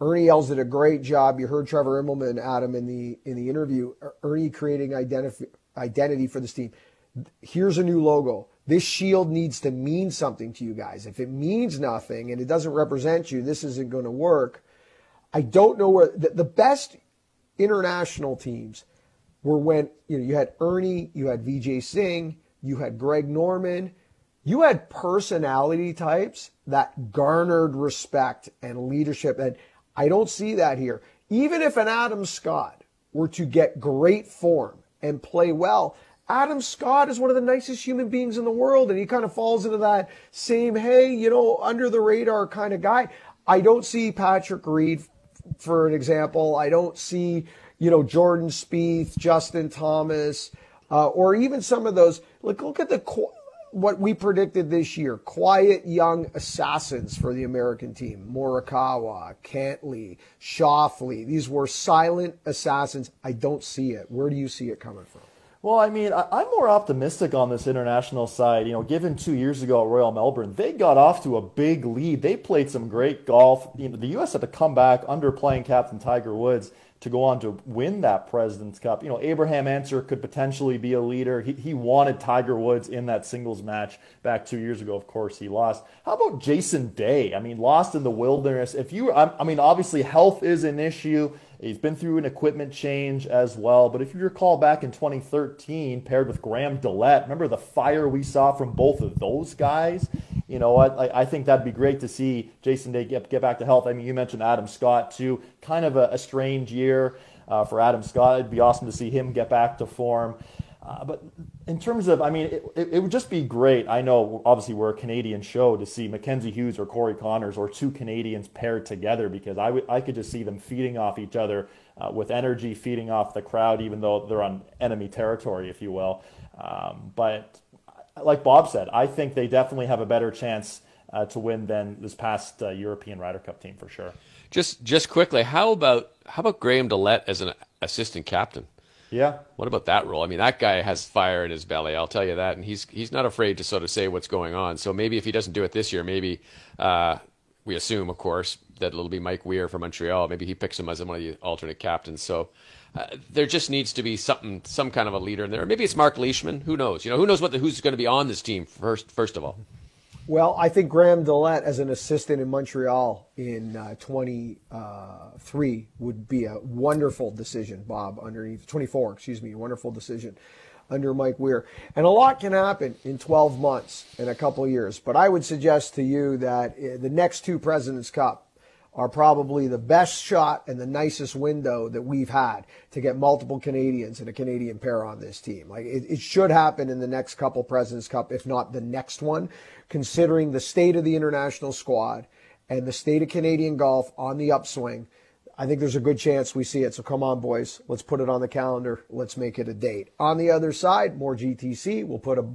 Ernie Els did a great job. You heard Trevor Immelman, Adam, in the in the interview. Ernie creating identif- identity for this team. Here's a new logo. This shield needs to mean something to you guys. If it means nothing and it doesn't represent you, this isn't going to work. I don't know where the, the best international teams were when you know you had Ernie, you had Vijay Singh, you had Greg Norman, you had personality types that garnered respect and leadership and I don't see that here. Even if an Adam Scott were to get great form and play well, Adam Scott is one of the nicest human beings in the world, and he kind of falls into that same, hey, you know, under the radar kind of guy. I don't see Patrick Reed, for an example. I don't see, you know, Jordan Spieth, Justin Thomas, uh, or even some of those. Look, look at the what we predicted this year quiet young assassins for the American team. Morikawa, Cantlay, Schauffele. These were silent assassins. I don't see it. Where do you see it coming from? Well, I mean, I'm more optimistic on this international side. You know, given two years ago at Royal Melbourne, they got off to a big lead. They played some great golf. You know, the U.S. had to come back under playing captain Tiger Woods to go on to win that President's Cup. You know, Abraham Ancer could potentially be a leader. He, he wanted Tiger Woods in that singles match back two years ago. Of course, he lost. How about Jason Day? I mean, lost in the wilderness. If you, I, I mean, obviously health is an issue. He's been through an equipment change as well. But if you recall back in 2013, paired with Graham DeLaet, remember the fire we saw from both of those guys? You know, I, I think that'd be great to see Jason Day get, get back to health. I mean, you mentioned Adam Scott, too. Kind of a, a strange year uh, for Adam Scott. It'd be awesome to see him get back to form. Uh, but in terms of, I mean, it, it, it, would just be great. I know, obviously, we're a Canadian show to see Mackenzie Hughes or Corey Conners or two Canadians paired together because I, w- I could just see them feeding off each other uh, with energy, feeding off the crowd, even though they're on enemy territory, if you will. Um, but like Bob said, I think they definitely have a better chance uh, to win than this past uh, European Ryder Cup team for sure. Just just quickly, how about how about Graham DeLaet as an assistant captain? Yeah. What about that role? I mean, that guy has fire in his belly. I'll tell you that, and he's he's not afraid to sort of say what's going on. So maybe if he doesn't do it this year, maybe uh, we assume, of course, that it'll be Mike Weir from Montreal. Maybe he picks him as one of the alternate captains. So uh, there just needs to be something, some kind of a leader in there. Maybe it's Mark Leishman. Who knows? You know, who knows what the, who's going to be on this team first? First of all. Well, I think Graham DeLaet as an assistant in Montreal in uh, 23 uh, would be a wonderful decision, Bob, underneath 24, excuse me, wonderful decision under Mike Weir. And a lot can happen in 12 months and a couple years. But I would suggest to you that uh, the next two President's Cup, are probably the best shot and the nicest window that we've had to get multiple Canadians and a Canadian pair on this team. Like it, it, should happen in the next couple Presidents Cup, if not the next one, considering the state of the international squad and the state of Canadian golf on the upswing. I think there's a good chance we see it. So come on, boys. Let's put it on the calendar. Let's make it a date. On the other side, more GTC. We'll put a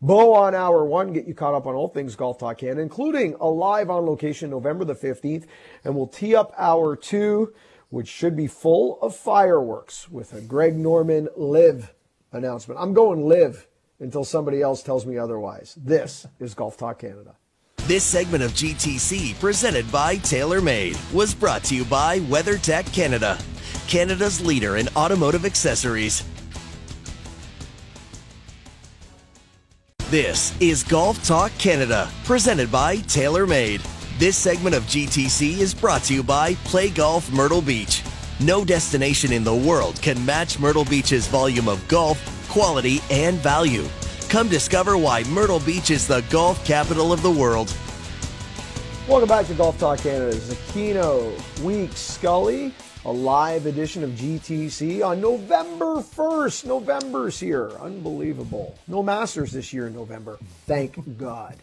bow on hour one, get you caught up on all things Golf Talk Canada, including a live on location November the 15th. And we'll tee up hour two, which should be full of fireworks with a Greg Norman live announcement. I'm going LIV until somebody else tells me otherwise. This is Golf Talk Canada. This segment of GTC, presented by TaylorMade, was brought to you by WeatherTech Canada, Canada's leader in automotive accessories. This is Golf Talk Canada, presented by TaylorMade. This segment of GTC is brought to you by Play Golf Myrtle Beach. No destination in the world can match Myrtle Beach's volume of golf, quality, and value. Come discover why Myrtle Beach is the golf capital of the world. Welcome back to Golf Talk Canada. Zecchino, Weeks, Scully, a live edition of GTC on November 1st. November's here. Unbelievable. No Masters this year in November. Thank God.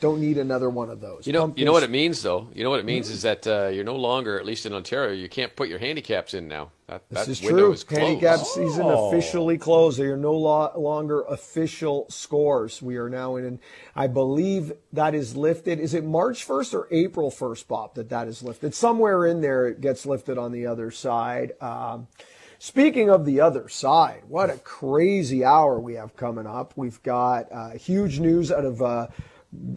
Don't need another one of those. You know, Pumpkins. you know what it means, though. You know what it means is that uh, you're no longer, at least in Ontario, you can't put your handicaps in now. That, this that is true. Is Handicap season oh. officially closed. They are no lo- longer official scores. We are now in, I believe that is lifted. Is it March 1st or April 1st, Bob, that that is lifted? Somewhere in there, it gets lifted on the other side. Um, Speaking of the other side, what a crazy hour we have coming up. We've got uh, huge news out of uh,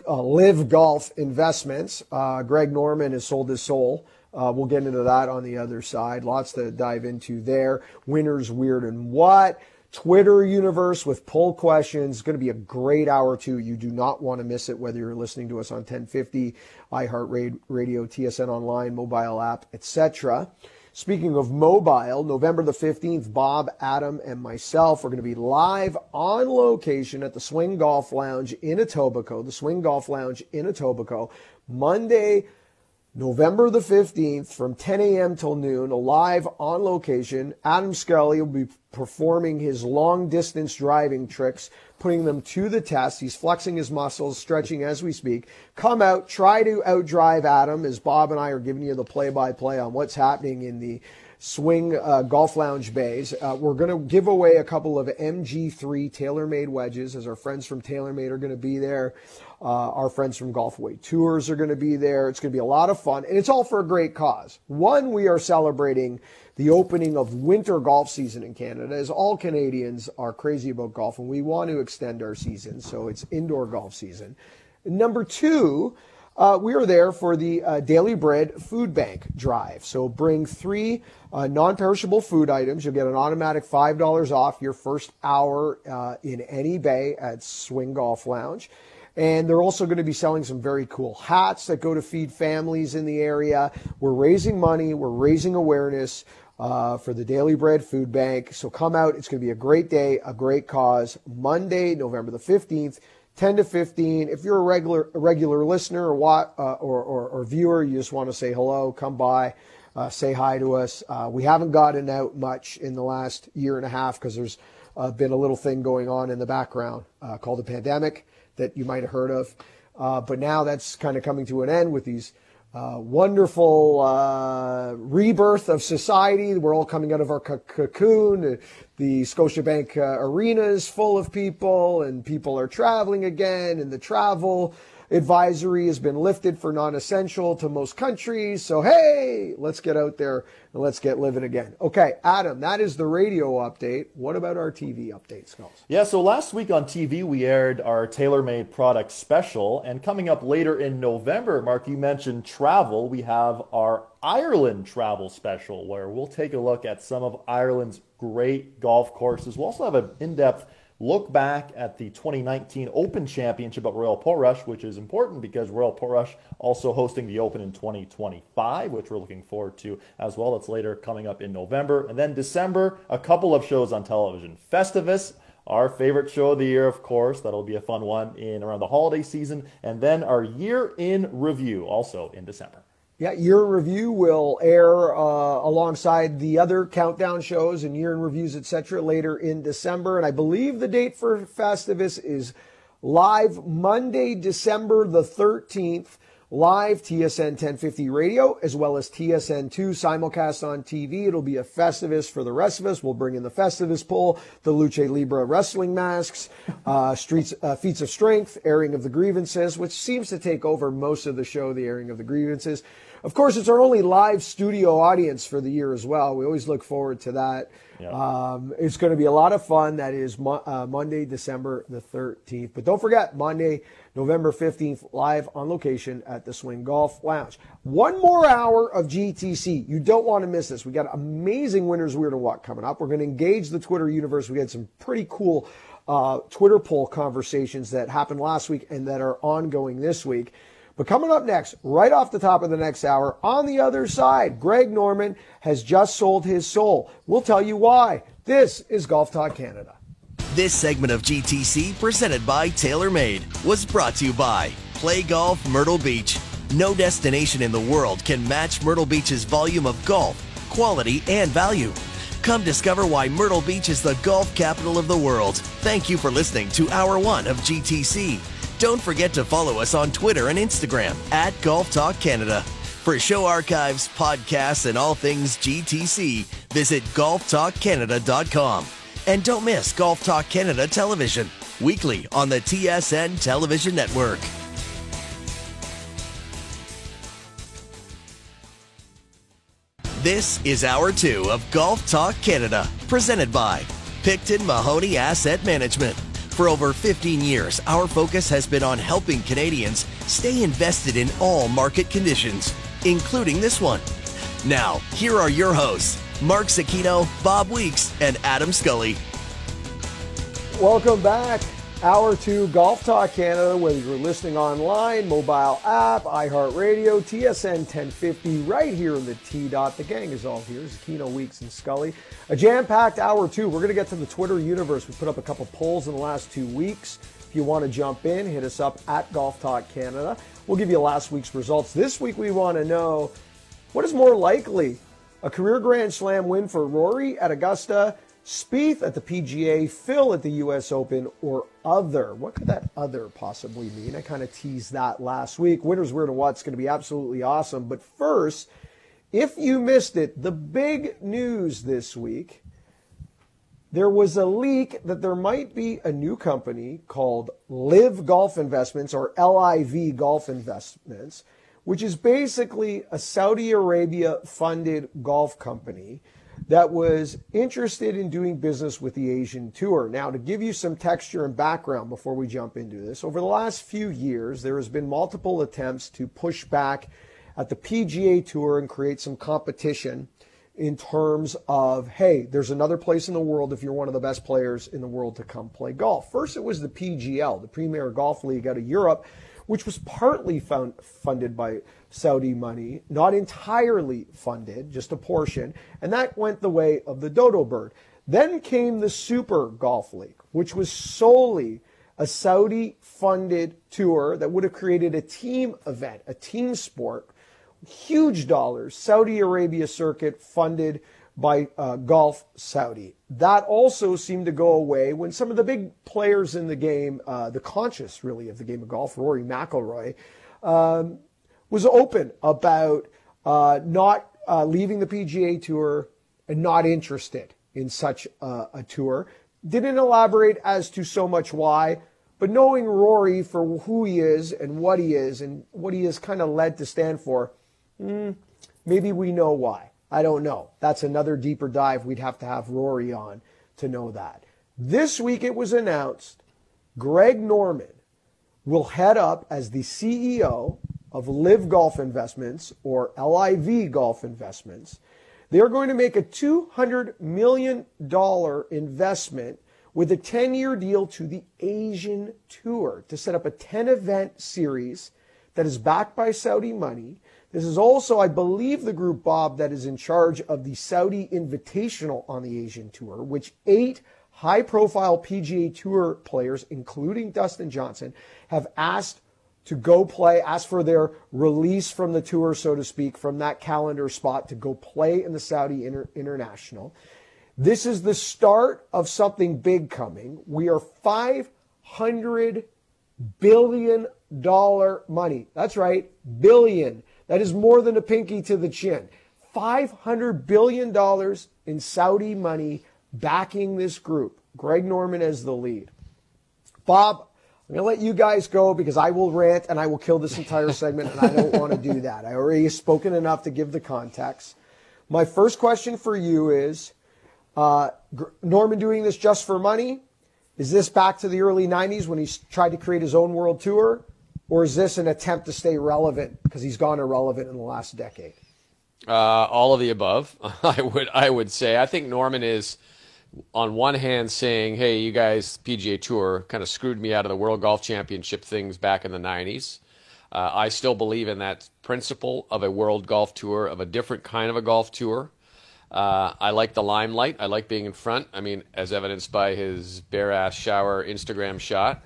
uh, LIV Golf Investments. Uh, Greg Norman has sold his soul. Uh, we'll get into that on the other side. Lots to dive into there. Winners, weird, and what. Twitter universe with poll questions. It's going to be a great hour too. You do not want to miss it, whether you're listening to us on 1050, iHeartRadio, TSN Online, mobile app, etc. Speaking of mobile, November the 15th, Bob, Adam, and myself are going to be live on location at the Swing Golf Lounge in Etobicoke, the Swing Golf Lounge in Etobicoke, Monday, November the 15th from 10 a.m. till noon, live on location. Adam Scully will be performing his long distance driving tricks, putting them to the test. He's flexing his muscles, stretching as we speak. Come out, try to outdrive Adam as Bob and I are giving you the play by play on what's happening in the swing uh, golf lounge bays. Uh, we're going to give away a couple of MG3 TaylorMade wedges as our friends from TaylorMade are going to be there. Uh, our friends from Golfway Tours are going to be there. It's going to be a lot of fun, and it's all for a great cause. One, we are celebrating the opening of winter golf season in Canada, as all Canadians are crazy about golf, and we want to extend our season, so it's indoor golf season. Number two, uh, we are there for the uh, Daily Bread Food Bank Drive. So bring three uh, non perishable food items. You'll get an automatic $5 off your first hour uh, in any bay at Swing Golf Lounge. And they're also going to be selling some very cool hats that go to feed families in the area. We're raising money, we're raising awareness. Uh, for the Daily Bread Food Bank. So come out. It's going to be a great day, a great cause. Monday, November the 15th, 10 to 15. If you're a regular, a regular listener or, what, uh, or, or, or, viewer, you just want to say hello, come by, uh, say hi to us. Uh, we haven't gotten out much in the last year and a half because there's uh, been a little thing going on in the background uh, called the pandemic that you might have heard of. But now that's kind of coming to an end with these uh, wonderful uh, rebirth of society. We're all coming out of our cocoon. The Scotiabank uh, arena is full of people, and people are traveling again, and the travel advisory has been lifted for non-essential to most countries. So hey, let's get out there and let's get living again. Okay, Adam, that is the radio update. What about our TV update, Skulls? Yeah, so last week on TV we aired our TaylorMade product special, and coming up later in November, Mark, you mentioned travel. We have our Ireland travel special where we'll take a look at some of Ireland's great golf courses. We'll also have an in-depth look back at the 2019 Open Championship at Royal Portrush, which is important because Royal Portrush also hosting the Open in 2025, which we're looking forward to as well. That's later coming up in November. And then December, a couple of shows on television. Festivus, our favorite show of the year, of course. That'll be a fun one in around the holiday season. And then our year in review, also in December. Yeah, year in review will air uh, alongside the other countdown shows and year in reviews, etc. later in December. And I believe the date for Festivus is live Monday, December the 13th live TSN 1050 radio as well as TSN 2 simulcast on TV. It'll be a Festivus for the rest of us. We'll bring in the Festivus pole, the Lucha Libre wrestling masks, uh, streets, uh, feats of strength, airing of the grievances, which seems to take over most of the show, the airing of the grievances. Of course, it's our only live studio audience for the year as well. We always look forward to that. Yep. Um, it's going to be a lot of fun. That is mo- uh, Monday, December the 13th. But don't forget, Monday, November 15th, live on location at the Swing Golf Lounge. One more hour of GTC. You don't want to miss this. We got amazing winners weird and what coming up. We're going to engage the Twitter universe. We had some pretty cool uh, Twitter poll conversations that happened last week and that are ongoing this week. But coming up next, right off the top of the next hour, on the other side, Greg Norman has just sold his soul. We'll tell you why. This is Golf Talk Canada. This segment of GTC, presented by TaylorMade, was brought to you by Play Golf Myrtle Beach. No destination in the world can match Myrtle Beach's volume of golf quality, and value. Come discover why Myrtle Beach is the golf capital of the world. Thank you for listening to Hour 1 of GTC. Don't forget to follow us on Twitter and Instagram at Golf Talk Canada. For show archives, podcasts, and all things GTC, visit golftalkcanada.com. And don't miss Golf Talk Canada television, weekly on the TSN television network. This is Hour 2 of Golf Talk Canada, presented by Picton Mahoney Asset Management. For over 15 years, our focus has been on helping Canadians stay invested in all market conditions, including this one. Now, here are your hosts, Mark Zecchino, Bob Weeks, and Adam Scully. Welcome back. Hour two Golf Talk Canada, whether you're listening online, mobile app, iHeartRadio, TSN 1050, right here in the T dot. The gang is all here. Zecchino, Weeks, and Scully. A jam packed hour two. We're going to get to the Twitter universe. We put up a couple polls in the last two weeks. If you want to jump in, hit us up at Golf Talk Canada. We'll give you last week's results. This week, we want to know what is more likely a career Grand Slam win for Rory at Augusta Spieth at the PGA, Phil at the US Open, or other. What could that other possibly mean? I kind of teased that last week. Winners, where to what's going to be absolutely awesome. But first, if you missed it, the big news this week there was a leak that there might be a new company called Live Golf Investments or LIV Golf Investments, which is basically a Saudi Arabia funded golf company that was interested in doing business with the Asian Tour. Now, to give you some texture and background before we jump into this, over the last few years, there has been multiple attempts to push back at the PGA Tour and create some competition in terms of, hey, there's another place in the world if you're one of the best players in the world to come play golf. First, it was the PGL, the Premier Golf League out of Europe, which was partly found, funded by Saudi money, not entirely funded, just a portion, and that went the way of the dodo bird. Then came the Super Golf League, which was solely a Saudi funded tour that would have created a team event, a team sport, huge dollars, Saudi Arabia circuit funded by uh, Golf Saudi. That also seemed to go away when some of the big players in the game, uh, the conscious really of the game of golf, Rory McIlroy, um, was open about uh, not uh, leaving the PGA Tour and not interested in such a, a tour. Didn't elaborate as to so much why, but knowing Rory for who he is and what he is and what he is kind of led to stand for, mm, maybe we know why. I don't know. That's another deeper dive. We'd have to have Rory on to know that. This week it was announced Greg Norman will head up as the CEO of Live Golf Investments or LIV Golf Investments. They're going to make a $200 million investment with a 10 year deal to the Asian Tour to set up a 10 event series that is backed by Saudi money. This is also, I believe, the group, Bob, that is in charge of the Saudi Invitational on the Asian Tour, which eight high profile PGA Tour players, including Dustin Johnson, have asked to go play, ask for their release from the tour, so to speak, from that calendar spot to go play in the Saudi Inter- International. This is the start of something big coming. We are 500 billion dollar money. That's right, billion. That is more than a pinky to the chin. 500 billion dollars in Saudi money backing this group. Greg Norman as the lead. Bob, I'm going to let you guys go because I will rant and I will kill this entire segment, and I don't want to do that. I already spoken enough to give the context. My first question for you is uh, Norman doing this just for money? Is this back to the early 90s when he tried to create his own world tour? Or is this an attempt to stay relevant because he's gone irrelevant in the last decade? Uh, all of the above, I would I would say. I think Norman is on one hand saying, "Hey, you guys, PGA Tour kind of screwed me out of the World Golf Championship things back in the '90s." Uh, I still believe in that principle of a World Golf Tour, of a different kind of a golf tour. Uh, I like the limelight. I like being in front. I mean, as evidenced by his bare ass shower Instagram shot,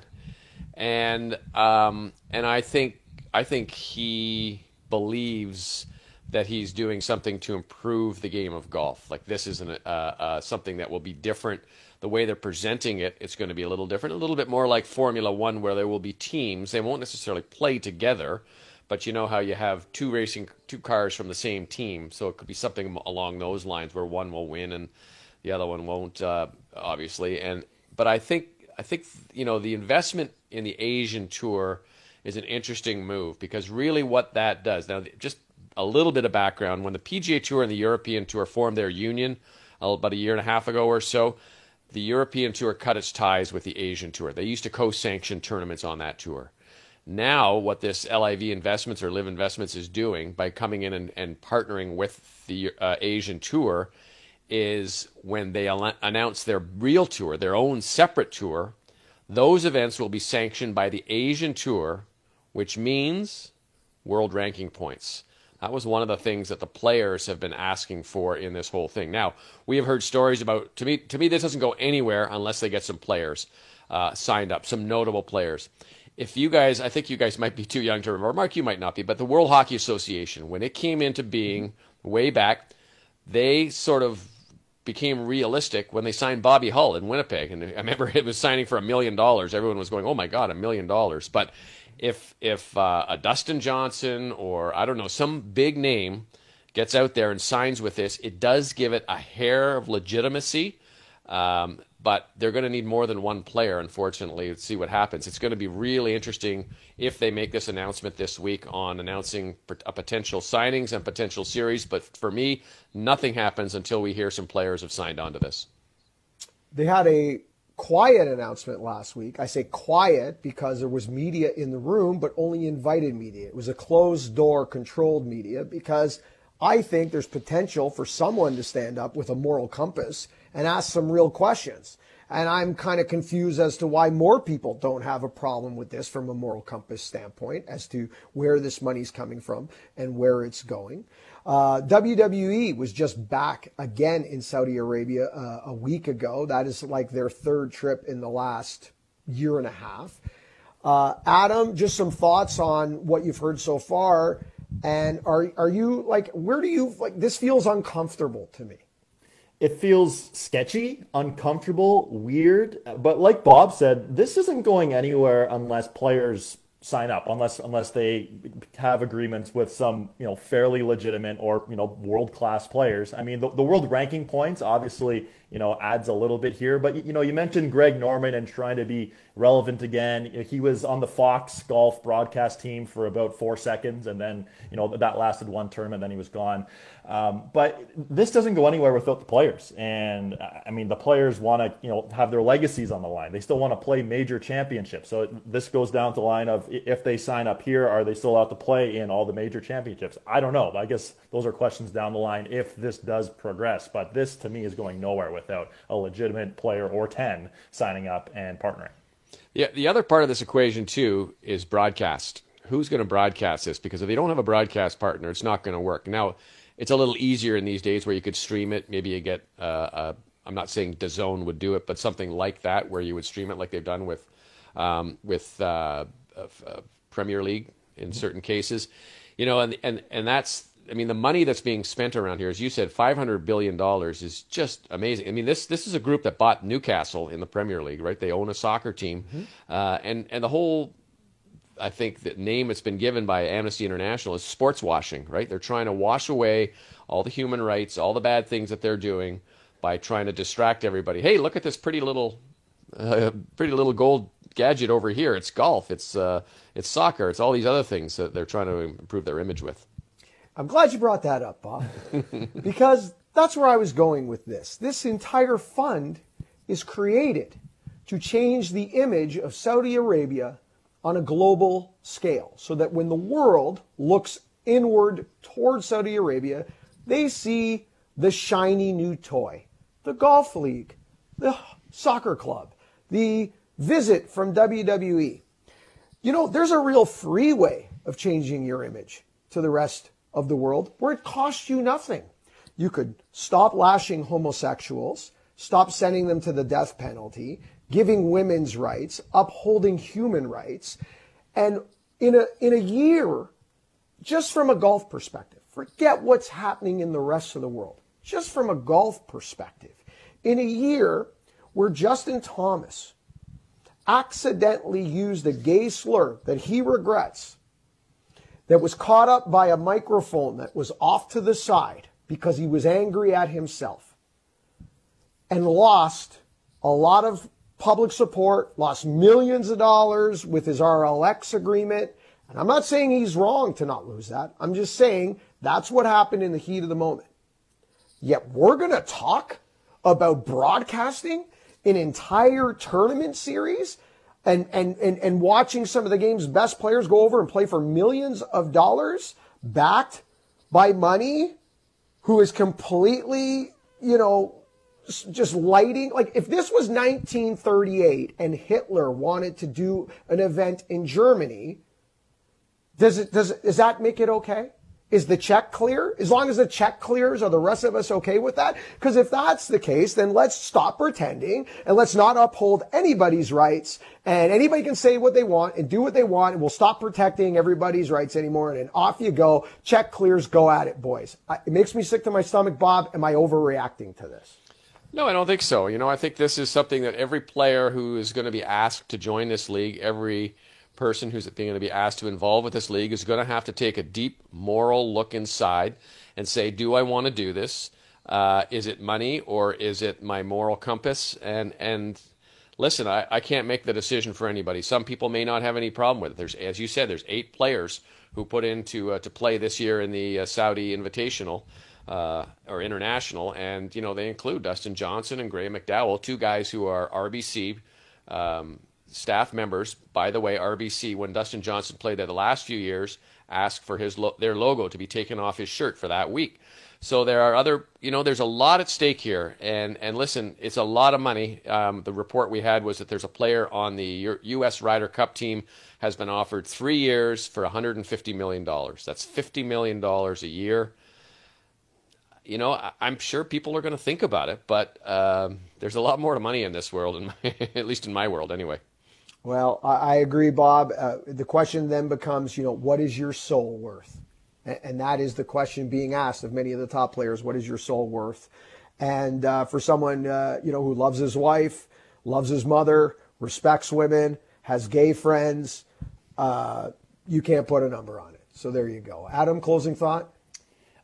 and um, and I think I think he believes that he's doing something to improve the game of golf. Like this is an, uh, uh, something that will be different. The way they're presenting it, it's going to be a little different, a little bit more like Formula One, where there will be teams. They won't necessarily play together, but you know how you have two racing, two cars from the same team, so it could be something along those lines where one will win and the other one won't, uh, obviously. And but I think I think you know the investment in the Asian Tour is an interesting move because really what that does now just a little bit of background. When the PGA Tour and the European Tour formed their union uh, about a year and a half ago or so, the European Tour cut its ties with the Asian Tour. They used to co sanction tournaments on that tour. Now, what this LIV Investments or Live Investments is doing by coming in and, and partnering with the uh, Asian Tour is when they al- announce their real tour, their own separate tour, those events will be sanctioned by the Asian Tour, which means world ranking points. That was one of the things that the players have been asking for in this whole thing. Now, we have heard stories about, to me, to me this doesn't go anywhere unless they get some players uh, signed up, some notable players. If you guys, I think you guys might be too young to remember, Mark, you might not be, but the World Hockey Association, when it came into being way back, they sort of became realistic when they signed Bobby Hull in Winnipeg. And I remember it was signing for a million dollars. Everyone was going, oh my God, a million dollars. But if if uh, a Dustin Johnson or I don't know some big name gets out there and signs with this, it does give it a hair of legitimacy. Um, but they're going to need more than one player, unfortunately, to see what happens. It's going to be really interesting if they make this announcement this week on announcing a potential signings and potential series. But for me, nothing happens until we hear some players have signed on to this. They had a quiet announcement last week. I say quiet because there was media in the room, but only invited media. It was a closed door controlled media because I think there's potential for someone to stand up with a moral compass and ask some real questions. And I'm kind of confused as to why more people don't have a problem with this from a moral compass standpoint as to where this money's coming from and where it's going. Uh, WWE was just back again in Saudi Arabia uh, a week ago. That is like their third trip in the last year and a half. Uh, Adam, just some thoughts on what you've heard so far, and are are you like where do you like this feels uncomfortable to me? It feels sketchy, uncomfortable, weird, but like Bob said, this isn't going anywhere unless players sign up unless unless they have agreements with some you know fairly legitimate or you know world class players. I mean the, the world ranking points obviously you know adds a little bit here, but you know you mentioned Greg Norman and trying to be relevant again. He was on the Fox golf broadcast team for about four seconds, and then you know that lasted one term, and then he was gone. Um, but this doesn't go anywhere without the players, and I mean the players want to you know have their legacies on the line. They still want to play major championships. So this goes down to the line of if they sign up here, are they still out to play in all the major championships? I don't know. I guess those are questions down the line if this does progress. But this to me is going nowhere without a legitimate player or ten signing up and partnering. Yeah, the other part of this equation too is broadcast. Who's going to broadcast this? Because if they don't have a broadcast partner, it's not going to work. Now, it's a little easier in these days where you could stream it. Maybe you get, uh, uh, I'm not saying DAZN would do it, but something like that where you would stream it like they've done with um, with uh, uh Premier League in certain cases. You know, and and and that's I mean, the money that's being spent around here, as you said, five hundred billion dollars is just amazing. I mean, this this is a group that bought Newcastle in the Premier League, right? They own a soccer team, mm-hmm. uh, and and the whole, I think, the name that's been given by Amnesty International is sports washing, right? They're trying to wash away all the human rights, all the bad things that they're doing by trying to distract everybody. Hey, look at this pretty little, uh, pretty little gold gadget over here. It's golf. It's uh, it's soccer. It's all these other things that they're trying to improve their image with. I'm glad you brought that up, Bob, because that's where I was going with this. This entire fund is created to change the image of Saudi Arabia on a global scale so that when the world looks inward towards Saudi Arabia, they see the shiny new toy, the golf league, the soccer club, the visit from WWE. You know, there's a real free way of changing your image to the rest of the world where it costs you nothing. You could stop lashing homosexuals, stop sending them to the death penalty, giving women's rights, upholding human rights. And in a, in a year, just from a golf perspective, Forget what's happening in the rest of the world. Just from a golf perspective. In a year where Justin Thomas accidentally used a gay slur that he regrets, that was caught up by a microphone that was off to the side because he was angry at himself, and lost a lot of public support, lost millions of dollars with his RLX agreement. And I'm not saying he's wrong to not lose that. I'm just saying that's what happened in the heat of the moment. Yet we're going to talk about broadcasting an entire tournament series and, and, and, and watching some of the game's best players go over and play for millions of dollars backed by money who is completely, you know, just lighting. Like if this was 1938 and Hitler wanted to do an event in Germany, does it, does it, does that make it okay? Is the check clear? As long as the check clears, are the rest of us okay with that? Because if that's the case, then let's stop pretending and let's not uphold anybody's rights. And anybody can say what they want and do what they want, and we'll stop protecting everybody's rights anymore. And, off you go. Check clears. Go at it, boys. it makes me sick to my stomach, Bob. Am I overreacting to this? No, I don't think so. You know, I think this is something that every player who is going to be asked to join this league, every person who's going to be asked to involve with this league is going to have to take a deep moral look inside and say, do I want to do this? Uh, is it money or is it my moral compass? And and listen, I, I can't make the decision for anybody. Some people may not have any problem with it. There's, as you said, there's eight players who put in to, uh, to play this year in the uh, Saudi Invitational uh, or International, and you know they include Dustin Johnson and Graham McDowell, two guys who are RBC. Um, staff members, by the way, RBC, when Dustin Johnson played there the last few years, asked for his lo- their logo to be taken off his shirt for that week. So there are other, you know, there's a lot at stake here, and and listen, it's a lot of money. Um, the report we had was that there's a player on the U- U.S. Ryder Cup team has been offered three years for 150 million dollars. That's 50 million dollars a year. You know, I, am sure people are going to think about it, but um, there's a lot more to money in this world, my, at least in my world, anyway. Well, I, agree, Bob. Uh, the question then becomes, you know, what is your soul worth? And, and, that is the question being asked of many of the top players. What is your soul worth? And uh, for someone, uh, you know, who loves his wife, loves his mother, respects women, has gay friends, uh, you can't put a number on it. So there you go. Adam, closing thought?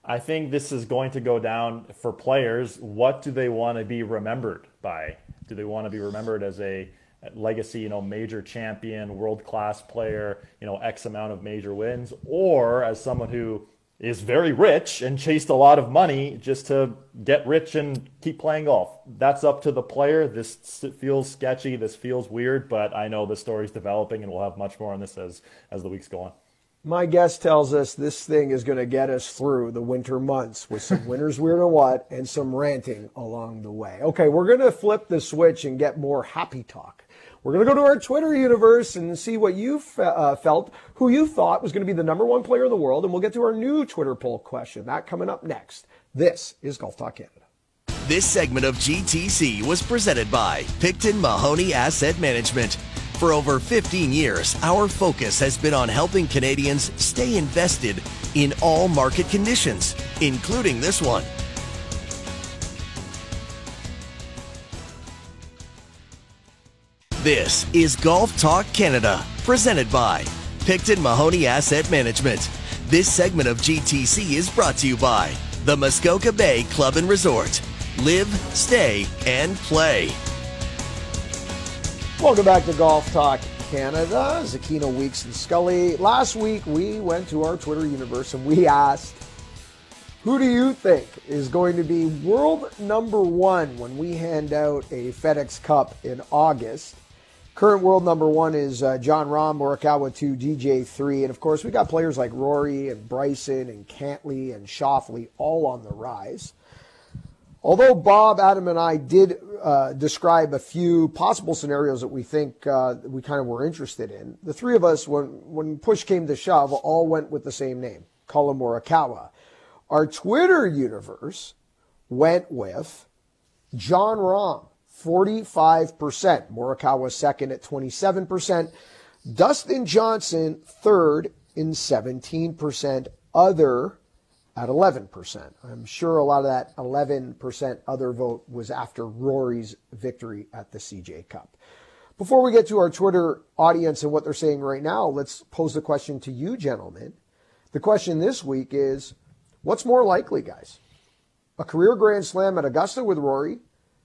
I think this is going to go down for players. What do they want to be remembered by? Do they want to be remembered as a legacy, you know, major champion, world class player, you know, X amount of major wins, or as someone who is very rich and chased a lot of money just to get rich and keep playing golf. That's up to the player. This feels sketchy. This feels weird, but I know the story's developing and we'll have much more on this as, as the weeks go on. My guest tells us this thing is going to get us through the winter months with some winter's weird and what and some ranting along the way. Okay, we're going to flip the switch and get more happy talk. We're going to go to our Twitter universe and see what you fe- uh, felt, who you thought was going to be the number one player in the world, and we'll get to our new Twitter poll question. That coming up next. This is Golf Talk Canada. This segment of GTC was presented by Picton Mahoney Asset Management. For over 15 years, our focus has been on helping Canadians stay invested in all market conditions, including this one. This is Golf Talk Canada, presented by Picton Mahoney Asset Management. This segment of GTC is brought to you by the Muskoka Bay Club and Resort. Live, stay, and play. Welcome back to Golf Talk Canada. Zecchino Weeks and Scully. Last week we went to our Twitter universe and we asked, who do you think is going to be world number one when we hand out a FedEx Cup in August? Current world number one is uh, Jon Rahm, Morikawa 2, DJ 3. And of course, we got players like Rory and Bryson and Cantlay and Schauffele all on the rise. Although Bob, Adam, and I did uh, describe a few possible scenarios that we think uh, we kind of were interested in, the three of us, when, when push came to shove, all went with the same name, Collin Morikawa. Our Twitter universe went with Jon Rahm. 45%. Morikawa second at 27%. Dustin Johnson third in 17%. Other at 11%. I'm sure a lot of that 11% other vote was after Rory's victory at the CJ Cup. Before we get to our Twitter audience and what they're saying right now, let's pose the question to you, gentlemen. The question this week is what's more likely, guys? A career Grand Slam at Augusta with Rory,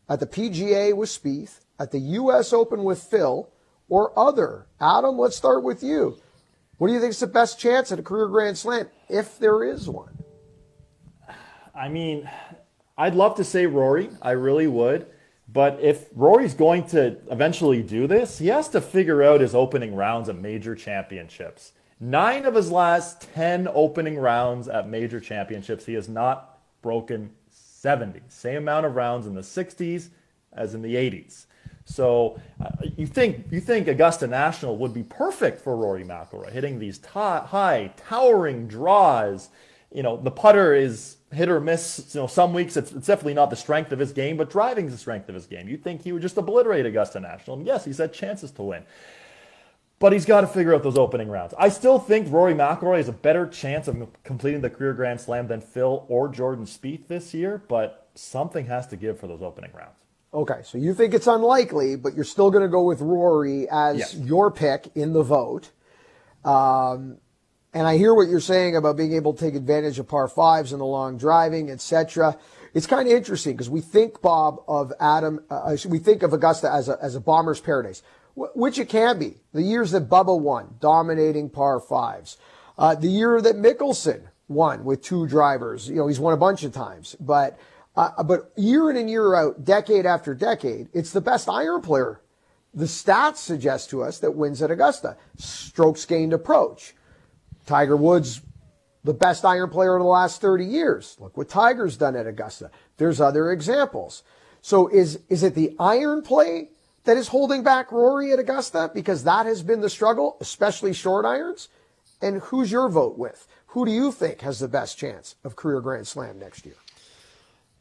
at the PGA with Spieth, at the U.S. Open with Phil, or other? Adam, let's start with you. What do you think is the best chance at a career Grand Slam, if there is one? I mean, I'd love to say Rory. I really would. But if Rory's going to eventually do this, he has to figure out his opening rounds at major championships. Nine of his last 10 opening rounds at major championships, he has not broken 70. Same amount of rounds in the 60s as in the 80s. So uh, you think you think Augusta National would be perfect for Rory McIlroy, hitting these high, towering draws. You know, the putter is hit or miss. You know, some weeks it's, it's, definitely not the strength of his game, but driving is the strength of his game. You'd think he would just obliterate Augusta National. And yes, he's had chances to win. But he's got to figure out those opening rounds. I still think Rory McIlroy has a better chance of completing the career Grand Slam than Phil or Jordan Spieth this year, but something has to give for those opening rounds. Okay, so you think it's unlikely, but you're still going to go with Rory as yes. your pick in the vote. Um, and I hear what you're saying about being able to take advantage of par fives and the long driving, etc. It's kind of interesting because we think Bob of Adam, uh, we think of Augusta as a as a bomber's paradise, which it can be. The years that Bubba won, dominating par fives, uh, the year that Mickelson won with two drivers. You know, he's won a bunch of times, but uh, but year in and year out, decade after decade, it's the best iron player. The stats suggest to us that wins at Augusta. Strokes gained approach Tiger Woods, the best iron player in the last 30 years. Look what Tiger's done at Augusta. There's other examples. So is, is it the iron play that is holding back Rory at Augusta? Because that has been the struggle, especially short irons. And who's your vote with? Who do you think has the best chance of career Grand Slam next year?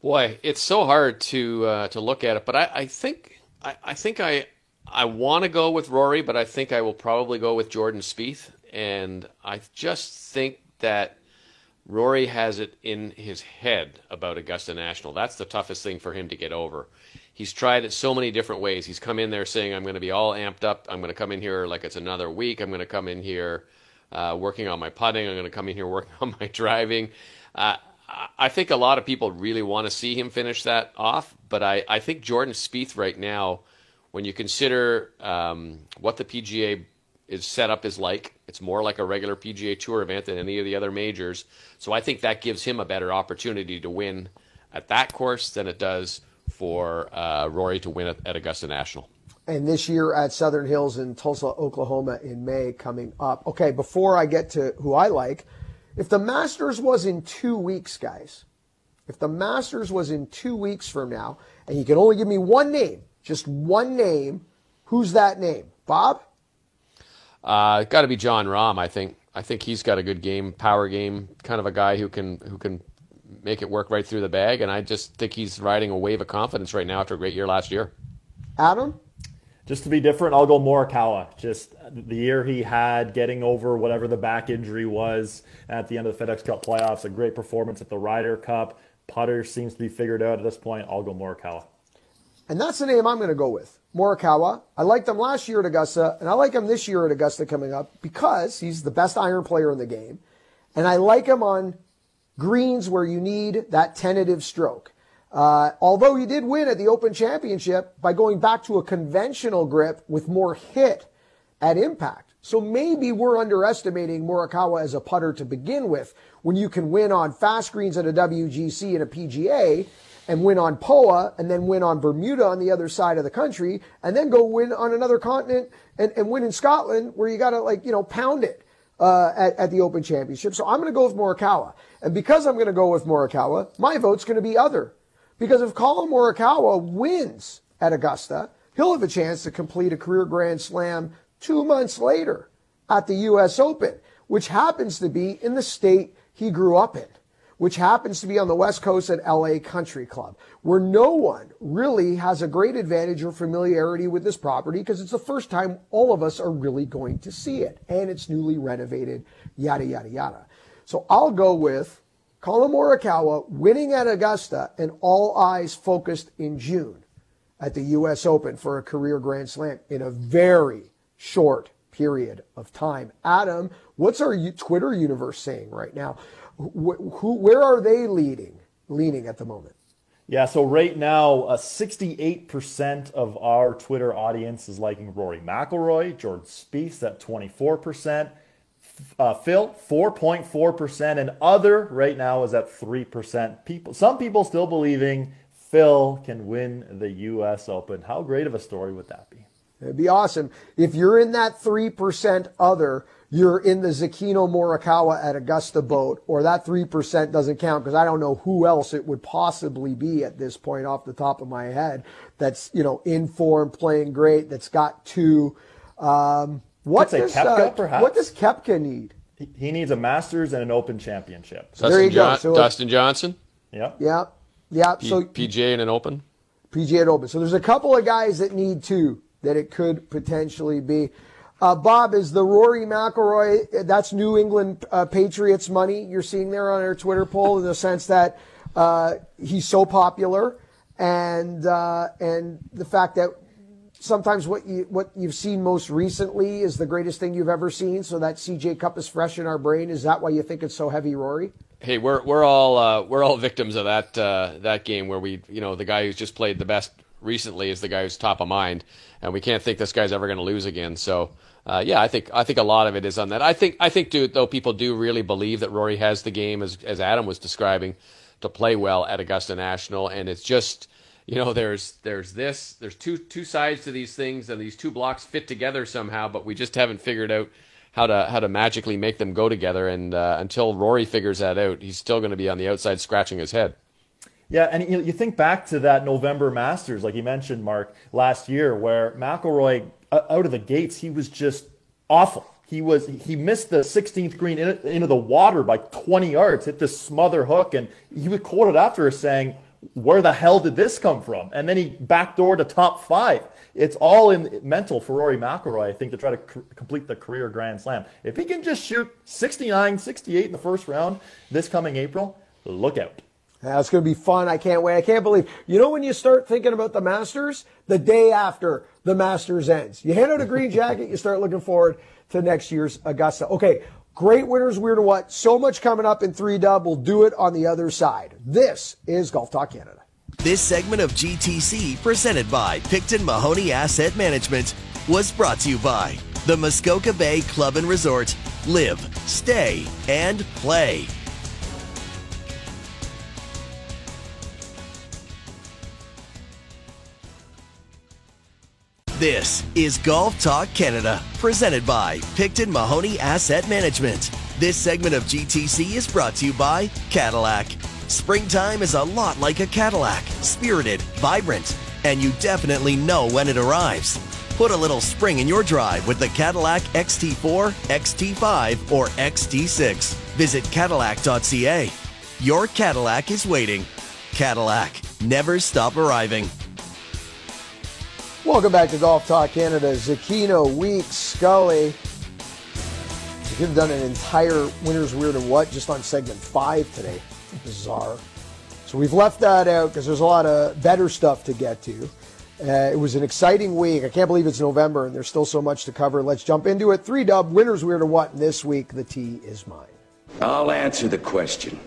Boy, it's so hard to uh, to look at it, but I, I think I, I think I I want to go with Rory, but I think I will probably go with Jordan Spieth and I just think that Rory has it in his head about Augusta National. That's the toughest thing for him to get over. He's tried it so many different ways. He's come in there saying, I'm going to be all amped up. I'm going to come in here like it's another week. I'm going to come in here uh, working on my putting. I'm going to come in here working on my driving. Uh, I think a lot of people really want to see him finish that off, but I, I think Jordan Spieth right now, when you consider um, what the PGA is set up is like. It's more like a regular PGA Tour event than any of the other majors. So I think that gives him a better opportunity to win at that course than it does for uh, Rory to win at, at Augusta National. And this year at Southern Hills in Tulsa, Oklahoma in May coming up. Okay, before I get to who I like, if the Masters was in two weeks, guys, if the Masters was in two weeks from now, and you can only give me one name, just one name, who's that name? Bob? Uh, got to be Jon Rahm. I think. I think he's got a good game, power game, kind of a guy who can who can make it work right through the bag. And I just think he's riding a wave of confidence right now after a great year last year. Adam. Just to be different, I'll go Morikawa. Just the year he had, getting over whatever the back injury was at the end of the FedEx Cup playoffs, a great performance at the Ryder Cup. Putter seems to be figured out at this point. I'll go Morikawa. And that's the name I'm going to go with. Morikawa. I liked him last year at Augusta, and I like him this year at Augusta coming up because he's the best iron player in the game. And I like him on greens where you need that tentative stroke. Uh, although he did win at the Open Championship by going back to a conventional grip with more hit at impact. So maybe we're underestimating Morikawa as a putter to begin with when you can win on fast greens at a WGC and a PGA and win on POA and then win on Bermuda on the other side of the country and then go win on another continent and, and win in Scotland where you got to like, you know, pound it. Uh, at, at the Open Championship. So I'm going to go with Morikawa. And because I'm going to go with Morikawa, my vote's going to be other. Because if Collin Morikawa wins at Augusta, he'll have a chance to complete a career Grand Slam two months later at the U.S. Open, which happens to be in the state he grew up in which happens to be on the West Coast at LA Country Club, where no one really has a great advantage or familiarity with this property because it's the first time all of us are really going to see it. And it's newly renovated, yada, yada, yada. So I'll go with Collin Morikawa winning at Augusta and all eyes focused in June at the U.S. Open for a career Grand Slam in a very short period of time. Adam, what's our Twitter universe saying right now? Who, who where are they leading, leaning at the moment? Yeah, so right now, uh, 68% of our Twitter audience is liking Rory McIlroy, George Spieth at 24%, uh, Phil 4.4%, and other right now is at 3%. People, some people still believing Phil can win the U.S. Open. How great of a story would that be? It'd be awesome if you're in that 3% other you're in the Zecchino Morikawa at Augusta boat, or that 3% doesn't count because I don't know who else it would possibly be at this point off the top of my head that's, you know, in form, playing great, that's got two. Um, what, does, Koepka, uh, what does Koepka need? He needs a Masters and an Open Championship. So there you go. So Dustin Johnson? Yeah. Yeah. Yeah. P- so PGA and an Open? PGA and Open. So there's a couple of guys that need two that it could potentially be. Uh, Bob, is the Rory McIlroy, that's New England uh, Patriots money you're seeing there on our Twitter poll in the sense that uh, he's so popular and uh, and the fact that sometimes what you what you've seen most recently is the greatest thing you've ever seen. So that CJ Cup is fresh in our brain. Is that why you think it's so heavy, Rory? Hey, we're we're all uh, we're all victims of that uh, that game where we you know the guy who's just played the best recently is the guy who's top of mind, and we can't think this guy's ever going to lose again. So uh, yeah, I think I think a lot of it is on that. I think I think do, though people do really believe that Rory has the game as as Adam was describing to play well at Augusta National, and it's just you know there's there's this there's two two sides to these things, and these two blocks fit together somehow, but we just haven't figured out how to how to magically make them go together. And uh, until Rory figures that out, he's still going to be on the outside scratching his head. Yeah, and you, you think back to that November Masters, like you mentioned, Mark, last year, where McIlroy out of the gates, he was just awful. He was he missed the 16th green in, into the water by 20 yards, hit this smother hook, and he was quoted after saying, "Where the hell did this come from?" And then he backdoored to top five. It's all in mental for Rory McIlroy, I think, to try to complete the career Grand Slam. If he can just shoot 69, 68 in the first round this coming April, look out. That's going to be fun. I can't wait. I can't believe. You know when you start thinking about the Masters? The day after the Masters ends. You hand out a green jacket, you start looking forward to next year's Augusta. Okay, great winners, weird and what? So much coming up in 3 dub. We'll do it on the other side. This is Golf Talk Canada. This segment of GTC, presented by Picton Mahoney Asset Management, was brought to you by the Muskoka Bay Club and Resort. Live, stay, and play. This is Golf Talk Canada, presented by Picton Mahoney Asset Management. This segment of GTC is brought to you by Cadillac. Springtime is a lot like a Cadillac, spirited, vibrant, and you definitely know when it arrives. Put a little spring in your drive with the Cadillac XT4, XT5, or XT6. Visit Cadillac.ca. Your Cadillac is waiting. Cadillac, never stop arriving. Welcome back to Golf Talk Canada. Zecchino, Week, Scully. You could have done an entire Winners Weird and What just on segment five today. Bizarre. So we've left that out because there's a lot of better stuff to get to. Uh, it was an exciting week. I can't believe it's November and there's still so much to cover. Let's jump into it. Three dub, Winners Weird and What. And this week, the T is mine. I'll answer the question.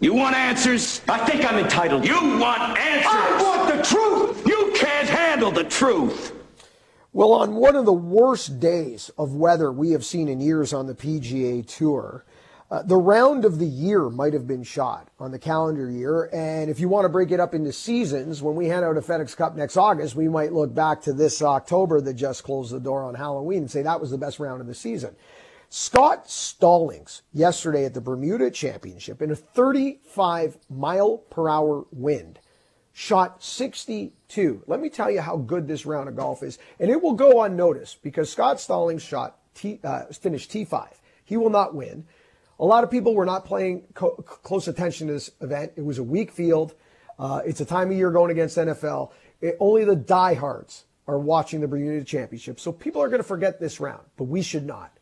You want answers? I think I'm entitled. You want answers? I want the truth! You can't handle the truth! Well, on one of the worst days of weather we have seen in years on the PGA Tour, uh, the round of the year might have been shot on the calendar year. And if you want to break it up into seasons, when we hand out a FedEx Cup next August, we might look back to this October that just closed the door on Halloween and say that was the best round of the season. Scott Stallings yesterday at the Bermuda Championship in a 35 mile per hour wind shot 62. Let me tell you how good this round of golf is, and it will go unnoticed because Scott Stallings shot T, uh, finished T5. He will not win. A lot of people were not paying co- close attention to this event. It was a weak field. Uh, it's a time of year going against NFL. It, only the diehards are watching the Bermuda Championship, so people are going to forget this round, but we should not.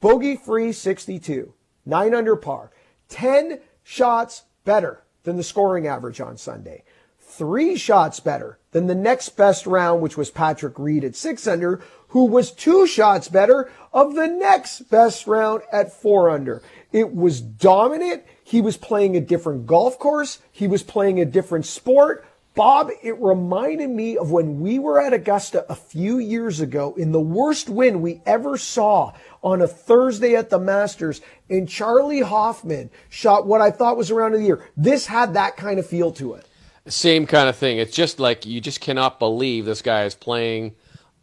Bogey free 62, 9 under par, 10 shots better than the scoring average on Sunday. Three shots better than the next best round, which was Patrick Reed at six under, who was two shots better of the next best round at four under. It was dominant. He was playing a different golf course. He was playing a different sport. Bob, it reminded me of when we were at Augusta a few years ago in the worst win we ever saw on a Thursday at the Masters, and Charley Hoffman shot what I thought was around of the year. This had that kind of feel to it. Same kind of thing. It's just like you just cannot believe this guy is playing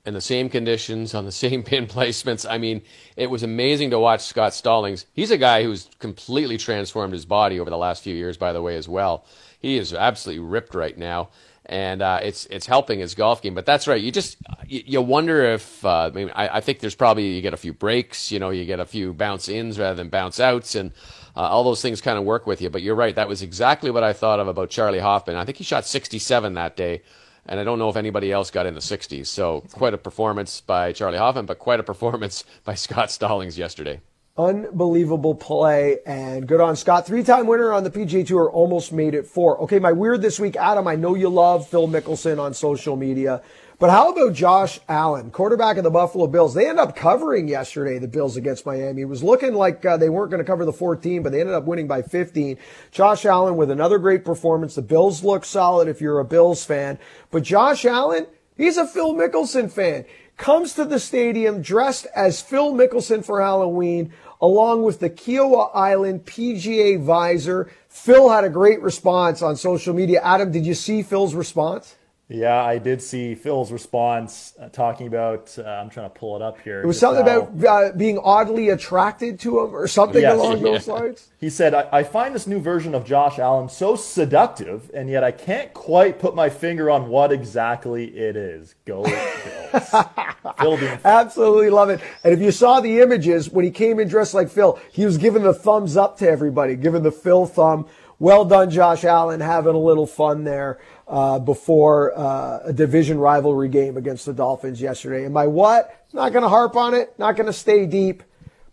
in the same conditions on the same pin placements. I mean, it was amazing to watch Scott Stallings. He's a guy who's completely transformed his body over the last few years, by the way, as well. He is absolutely ripped right now, and uh, it's it's helping his golf game. But that's right. You just you, you wonder if uh, I mean I, I, think there's probably you get a few breaks. You know, you get a few bounce ins rather than bounce outs, and uh, all those things kind of work with you. But you're right. That was exactly what I thought of about Charley Hoffman. I think he shot 67 that day and I don't know if anybody else got in the 60s. So quite a performance by Charley Hoffman, but quite a performance by Scott Stallings yesterday. Unbelievable play and good on Scott. Three time winner on the PGA Tour, almost made it four. Okay, my weird this week, Adam. I know you love Phil Mickelson on social media. But how about Josh Allen, quarterback of the Buffalo Bills? They ended up covering yesterday, the Bills against Miami. It was looking like uh, they weren't going to cover the 14, but they ended up winning by 15. Josh Allen with another great performance. The Bills look solid if you're a Bills fan. But Josh Allen, he's a Phil Mickelson fan. Comes to the stadium dressed as Phil Mickelson for Halloween, along with the Kiawah Island PGA visor. Phil had a great response on social media. Adam, did you see Phil's response? Yeah, I did see Phil's response uh, talking about. Uh, I'm trying to pull it up here. It was something how, about uh, being oddly attracted to him, or something yes, along yeah. those lines. He said, I, "I find this new version of Josh Allen so seductive, and yet I can't quite put my finger on what exactly it is." Go Bills! Phil being absolutely love it. And if you saw the images when he came in dressed like Phil, he was giving the thumbs up to everybody, giving the Phil thumb. Well done, Josh Allen, having a little fun there uh, before uh, a division rivalry game against the Dolphins yesterday. And my what? Not going to harp on it. Not going to stay deep.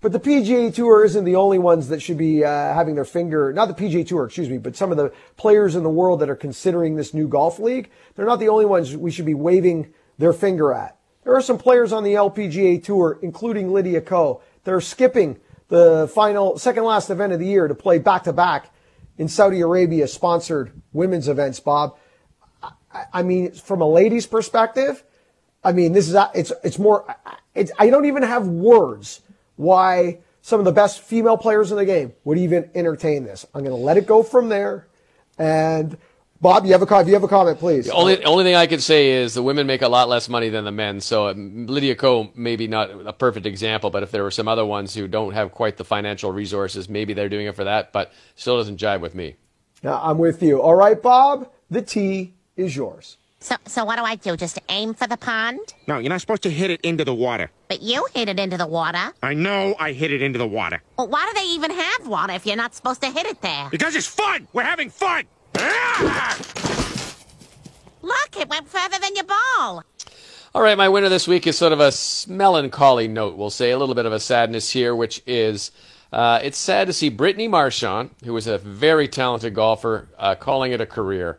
But the PGA Tour isn't the only ones that should be uh, having their finger, not the PGA Tour, excuse me, but some of the players in the world that are considering this new golf league. They're not the only ones we should be waving their finger at. There are some players on the LPGA Tour, including Lydia Ko, that are skipping the final, second last event of the year to play back to back in Saudi Arabia sponsored women's events, Bob. I mean, from a lady's perspective, I mean, this is, it's, it's more, it's, I don't even have words why some of the best female players in the game would even entertain this. I'm going to let it go from there. And Bob, you have a? You have a comment, please. The only only thing I could say is the women make a lot less money than the men. So um, Lydia Ko, maybe not a perfect example, but if there were some other ones who don't have quite the financial resources, maybe they're doing it for that. But still doesn't jive with me. Now, I'm with you. All right, Bob. The T is yours. So, so what do I do? Just aim for the pond? No, you're not supposed to hit it into the water. But you hit it into the water. I know I hit it into the water. Well, why do they even have water if you're not supposed to hit it there? Because it's fun! We're having fun! Look, it went further than your ball. All right, my winner this week is sort of a melancholy note, we'll say, a little bit of a sadness here, which is uh, it's sad to see Brittany Marchand, who is a very talented golfer, uh, calling it a career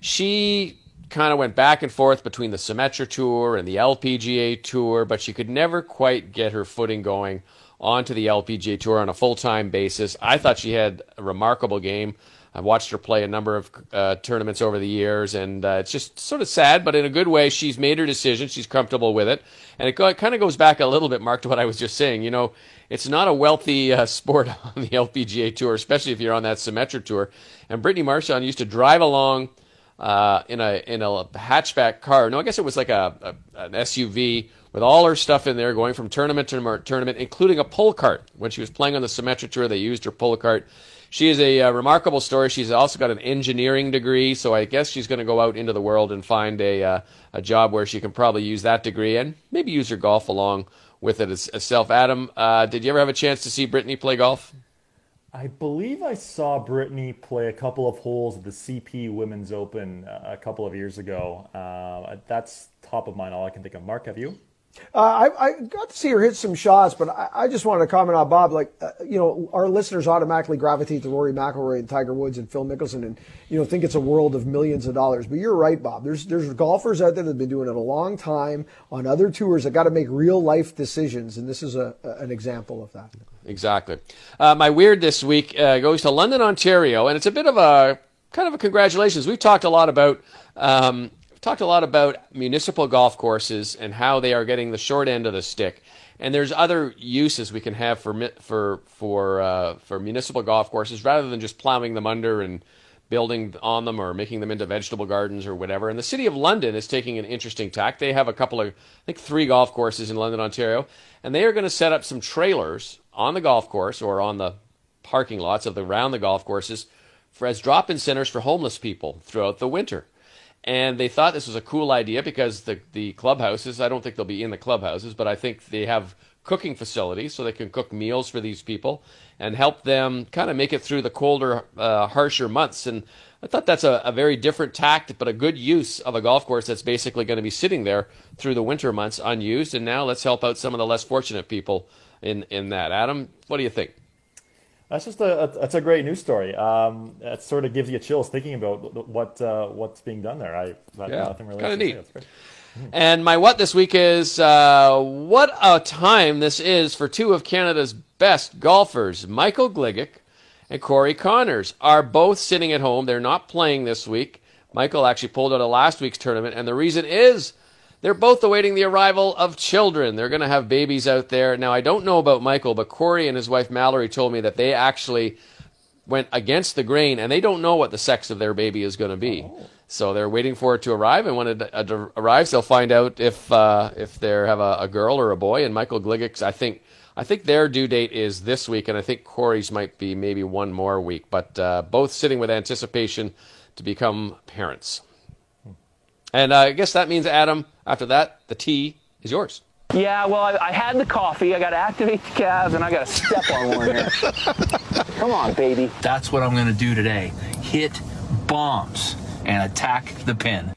she kind of went back and forth between the Symetra Tour and the LPGA Tour, but she could never quite get her footing going onto the LPGA Tour on a full time basis. I thought she had a remarkable game. I've watched her play a number of uh, tournaments over the years, and uh, it's just sort of sad, but in a good way. She's made her decision. She's comfortable with it. And it, go, it kind of goes back a little bit, Mark, to what I was just saying. You know, it's not a wealthy uh, sport on the LPGA Tour, especially if you're on that Symetra Tour. And Brittany Marchand used to drive along uh, in a in a hatchback car. No, I guess it was like a, a, an SUV with all her stuff in there, going from tournament to tournament, including a pull cart. When she was playing on the Symetra Tour, they used her pull cart. She is a, a uh, remarkable story. She's also got an engineering degree, so I guess she's going to go out into the world and find a uh, a job where she can probably use that degree and maybe use her golf along with it as, as self. Adam, uh, did you ever have a chance to see Brittany play golf? I believe I saw Brittany play a couple of holes at the CP Women's Open uh, a couple of years ago. Uh, that's top of mind, all I can think of. Mark, have you? Uh, I, I, got to see her hit some shots, but I, I just wanted to comment on Bob. Like, uh, you know, our listeners automatically gravitate to Rory McIlroy and Tiger Woods and Phil Mickelson, and you know, think it's a world of millions of dollars. But you're right, Bob. There's there's golfers out there that have been doing it a long time on other tours that got to make real life decisions, and this is a, a an example of that. Exactly. Uh, my weird this week uh, goes to London, Ontario, and it's a bit of a kind of a congratulations. We've talked a lot about. Um, talked a lot about municipal golf courses and how they are getting the short end of the stick. And there's other uses we can have for for for uh, for municipal golf courses rather than just plowing them under and building on them or making them into vegetable gardens or whatever. And the city of London is taking an interesting tack. They have a couple of, I think, three golf courses in London, Ontario, and they are going to set up some trailers on the golf course or on the parking lots of the around the golf courses for as drop-in centers for homeless people throughout the winter. And they thought this was a cool idea because the the clubhouses I don't think they'll be in the clubhouses but I think they have cooking facilities so they can cook meals for these people and help them kind of make it through the colder uh, harsher months. And I thought that's a, a very different tact but a good use of a golf course that's basically going to be sitting there through the winter months unused. And now let's help out some of the less fortunate people in in that Adam what do you think that's just a, that's a great news story. Um, that sort of gives you chills thinking about what uh, what's being done there. I yeah, nothing really kind of neat. And my what this week is uh, what a time this is for two of Canada's best golfers, Michael Gligic and Corey Conners, are both sitting at home. They're not playing this week. Michael actually pulled out of last week's tournament, and the reason is they're both awaiting the arrival of children. They're going to have babies out there. Now, I don't know about Michael, but Corey and his wife Mallory told me that they actually went against the grain and they don't know what the sex of their baby is going to be. Oh. So they're waiting for it to arrive, and when it uh, arrives, they'll find out if uh, if they have a, a, girl or a boy. And Michael Gligic's, I think, I think their due date is this week, and I think Corey's might be maybe one more week. But uh, both sitting with anticipation to become parents. And uh, I guess that means, Adam, after that, the tea is yours. Yeah, well, I, I had the coffee. I got to activate the calves, and I got to step on one here. Come on, baby. That's what I'm going to do today. Hit bombs and attack the pin.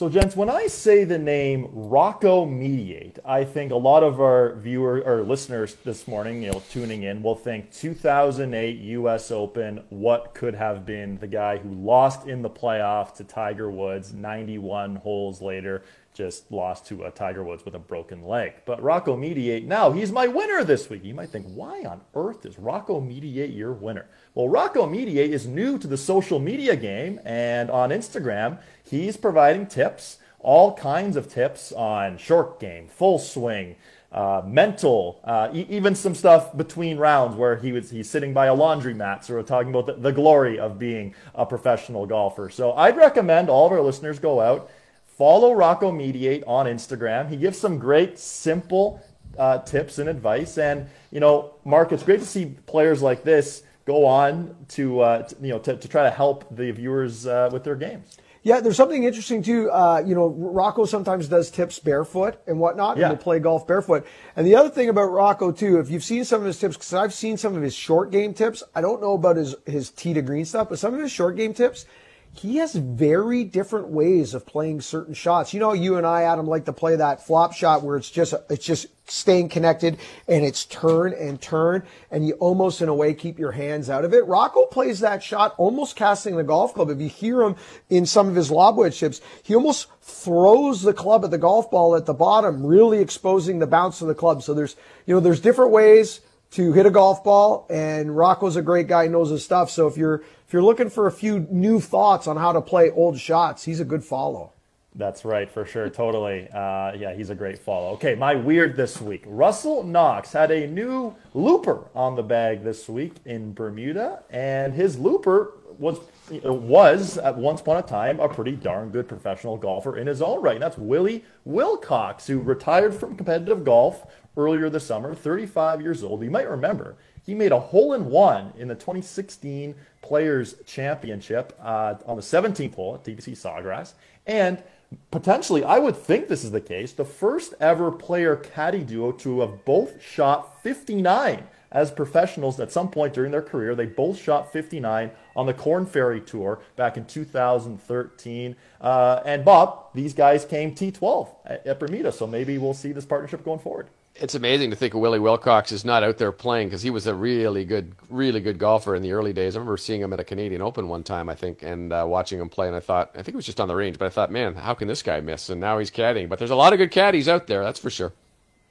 So, gents, when I say the name Rocco Mediate, I think a lot of our viewer or listeners this morning, you know, tuning in, will think 2008 U.S. Open. What could have been the guy who lost in the playoff to Tiger Woods 91 holes later? just lost to a Tiger Woods with a broken leg. But Rocco Mediate, now he's my winner this week. You might think, why on earth is Rocco Mediate your winner? Well, Rocco Mediate is new to the social media game, and on Instagram, he's providing tips, all kinds of tips on short game, full swing, uh, mental, uh, e- even some stuff between rounds where he was he's sitting by a laundromat, sort of talking about the, the glory of being a professional golfer. So I'd recommend all of our listeners go out Follow Rocco Mediate on Instagram. He gives some great, simple uh, tips and advice. And, you know, Mark, it's great to see players like this go on to, uh, you know, to, to, try to help the viewers uh, with their games. Yeah, there's something interesting too. Uh, you know, Rocco sometimes does tips barefoot and whatnot, yeah. and will play golf barefoot. And the other thing about Rocco too, if you've seen some of his tips, because I've seen some of his short game tips. I don't know about his his tee to green stuff, but some of his short game tips, he has very different ways of playing certain shots. You know, you and I, Adam, like to play that flop shot where it's just it's just staying connected and it's turn and turn, and you almost in a way keep your hands out of it. Rocco plays that shot almost casting the golf club. If you hear him in some of his lob chips, he almost throws the club at the golf ball at the bottom, really exposing the bounce of the club. So there's you know there's different ways to hit a golf ball, and Rocco's a great guy, knows his stuff. So if you're if you're looking for a few new thoughts on how to play old shots, he's a good follow. That's right, for sure, totally. Uh, yeah, he's a great follow. Okay, my weird this week. Russell Knox had a new looper on the bag this week in Bermuda, and his looper was was at once upon a time a pretty darn good professional golfer in his own right. And that's Willie Wilcox, who retired from competitive golf earlier this summer, 35 years old. You might remember he made a hole in one in the 2016 Players Championship uh, on the 17th hole at TPC Sawgrass. And potentially, I would think this is the case, the first ever player caddy duo to have both shot 59 as professionals at some point during their career. They both shot 59 on the Corn Ferry Tour back in 2013. Uh, and Bob, these guys came T12 at, at Bermuda, so maybe we'll see this partnership going forward it's amazing to think of Willie Wilcox is not out there playing because he was a really good, really good golfer in the early days. I remember seeing him at a Canadian Open one time, I think, and uh, watching him play. And I thought, I think it was just on the range, but I thought, man, how can this guy miss? And now he's caddying. But there's a lot of good caddies out there, that's for sure.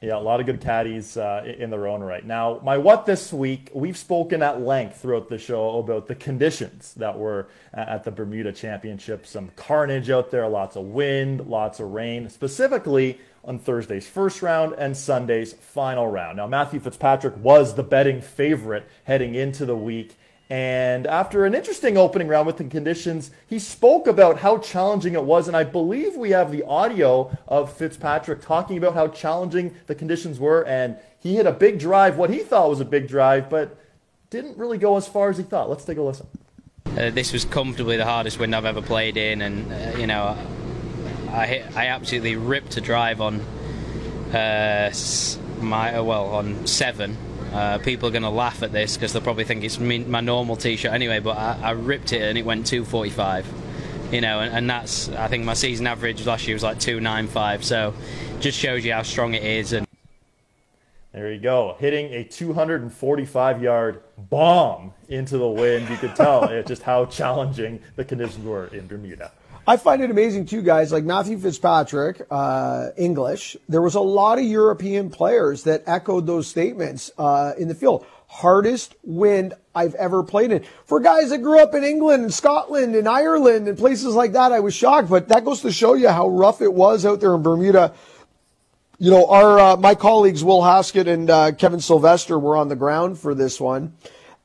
Yeah, a lot of good caddies uh, in their own right. Now, my what this week, we've spoken at length throughout the show about the conditions that were at the Bermuda Championship. Some carnage out there, lots of wind, lots of rain. Specifically, on Thursday's first round and Sunday's final round. Now, Matthew Fitzpatrick was the betting favorite heading into the week. And after an interesting opening round with the conditions, he spoke about how challenging it was. And I believe we have the audio of Fitzpatrick talking about how challenging the conditions were. And he hit a big drive, what he thought was a big drive, but didn't really go as far as he thought. Let's take a listen. Uh, this was comfortably the hardest wind I've ever played in. And, uh, you know, I I absolutely ripped a drive on uh, my uh, well on seven. Uh, people are going to laugh at this because they'll probably think it's me, my normal t-shirt anyway. But I, I, ripped it and it went 245. You know, and, and, that's I think my season average last year was like 295. So just shows you how strong it is. And there you go, hitting a 245 yard bomb into the wind. You could tell just how challenging the conditions were in Bermuda. I find it amazing too, guys. Like Matthew Fitzpatrick, uh, English. There was a lot of European players that echoed those statements uh, in the field. Hardest wind I've ever played in. For guys that grew up in England and Scotland and Ireland and places like that, I was shocked. But that goes to show you how rough it was out there in Bermuda. You know, our uh, my colleagues Will Haskett and uh, Kevin Sylvester were on the ground for this one.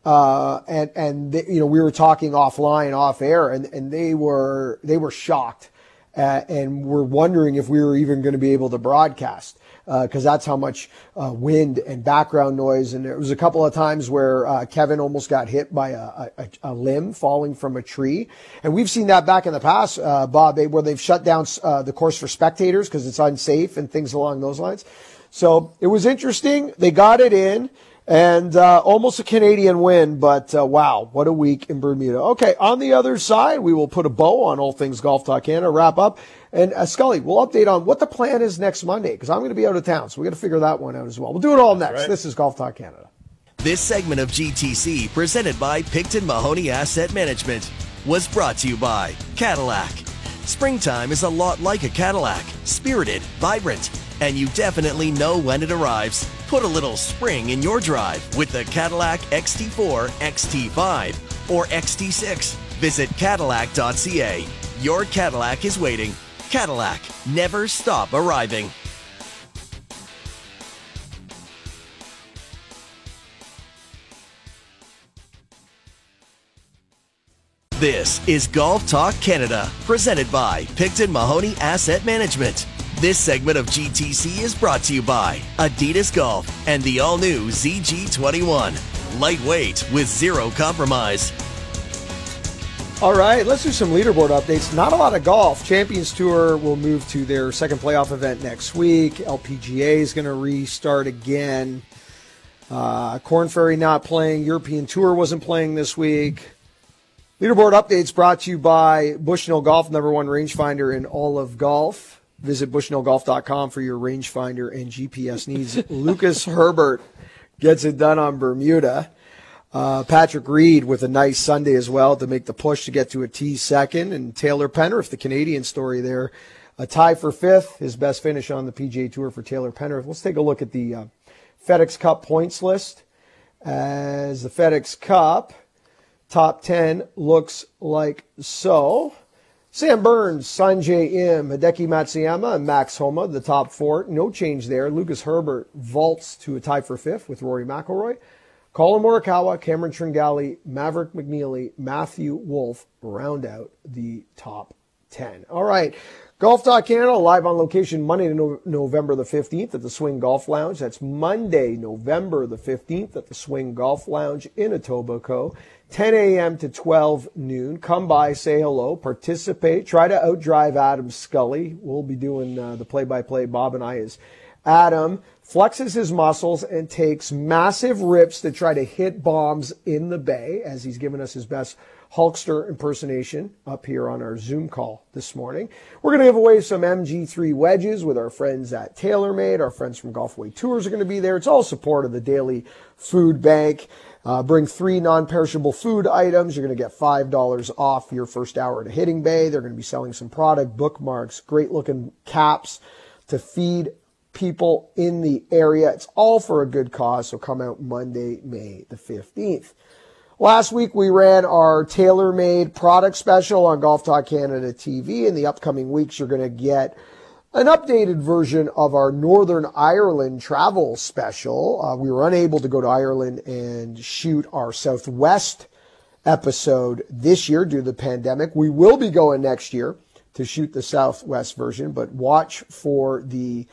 Uh, and and they, you know we were talking offline, off air, and, and they were they were shocked, uh, and were wondering if we were even going to be able to broadcast because uh, that's how much uh, wind and background noise. And there was a couple of times where uh, Kevin almost got hit by a, a, a, limb falling from a tree, and we've seen that back in the past, uh, Bob, where they've shut down the course for spectators because it's unsafe and things along those lines. So it was interesting. They got it in and uh, almost a Canadian win, but uh, wow, what a week in Bermuda. Okay, on the other side, we will put a bow on all things Golf Talk Canada, wrap up. And uh, Scully, we'll update on what the plan is next Monday because I'm going to be out of town, so we got to figure that one out as well. We'll do it all next. Right. This is Golf Talk Canada. This segment of GTC, presented by Picton Mahoney Asset Management, was brought to you by Cadillac. Springtime is a lot like a Cadillac, spirited, vibrant, and you definitely know when it arrives. Put a little spring in your drive with the Cadillac XT4, XT5, or XT6. Visit Cadillac.ca. Your Cadillac is waiting. Cadillac, never stop arriving. This is Golf Talk Canada, presented by Picton Mahoney Asset Management. This segment of GTC is brought to you by Adidas Golf and the all new ZG21. Lightweight with zero compromise. All right, let's do some leaderboard updates. Not a lot of golf. Champions Tour will move to their second playoff event next week. LPGA is going to restart again. Uh, Corn Ferry not playing. European Tour wasn't playing this week. Leaderboard updates brought to you by Bushnell Golf, number one rangefinder in all of golf. Visit bushnellgolf.com for your rangefinder and GPS needs. Lucas Herbert gets it done on Bermuda. Uh, Patrick Reed with a nice Sunday as well to make the push to get to a T second. And Taylor Pendrith, the Canadian story there, a tie for fifth, his best finish on the PGA Tour for Taylor Pendrith. Let's take a look at the uh, FedEx Cup points list. As the FedEx Cup top 10 looks like so. Sam Burns, Sungjae Im, Hideki Matsuyama, and Max Homa, the top four. No change there. Lucas Herbert vaults to a tie for fifth with Rory McIlroy. Collin Morikawa, Cameron Tringale, Maverick McNealy, Matthew Wolff round out the top 10. All right. Golf Talk Canada live on location Monday, no- November the 15th at the Swing Golf Lounge. That's Monday, November the 15th at the Swing Golf Lounge in Etobicoke. 10 a.m. to 12 noon. Come by, say hello, participate, try to outdrive Adam Scully. We'll be doing uh, the play by play. Bob and I is Adam flexes his muscles and takes massive rips to try to hit bombs in the bay, as he's given us his best Hulkster impersonation up here on our Zoom call this morning. We're going to give away some MG3 wedges with our friends at TaylorMade. Our friends from Golfway Tours are going to be there. It's all support of the Daily Food Bank. Uh, bring three non-perishable food items. You're going to get $5 off your first hour at a hitting bay. They're going to be selling some product, bookmarks, great looking caps to feed people in the area. It's all for a good cause. So come out Monday, May the 15th. Last week we ran our TaylorMade product special on Golf Talk Canada TV. In the upcoming weeks, you're going to get an updated version of our Northern Ireland travel special. Uh, we were unable to go to Ireland and shoot our Southwest episode this year due to the pandemic. We will be going next year to shoot the Southwest version, but watch for the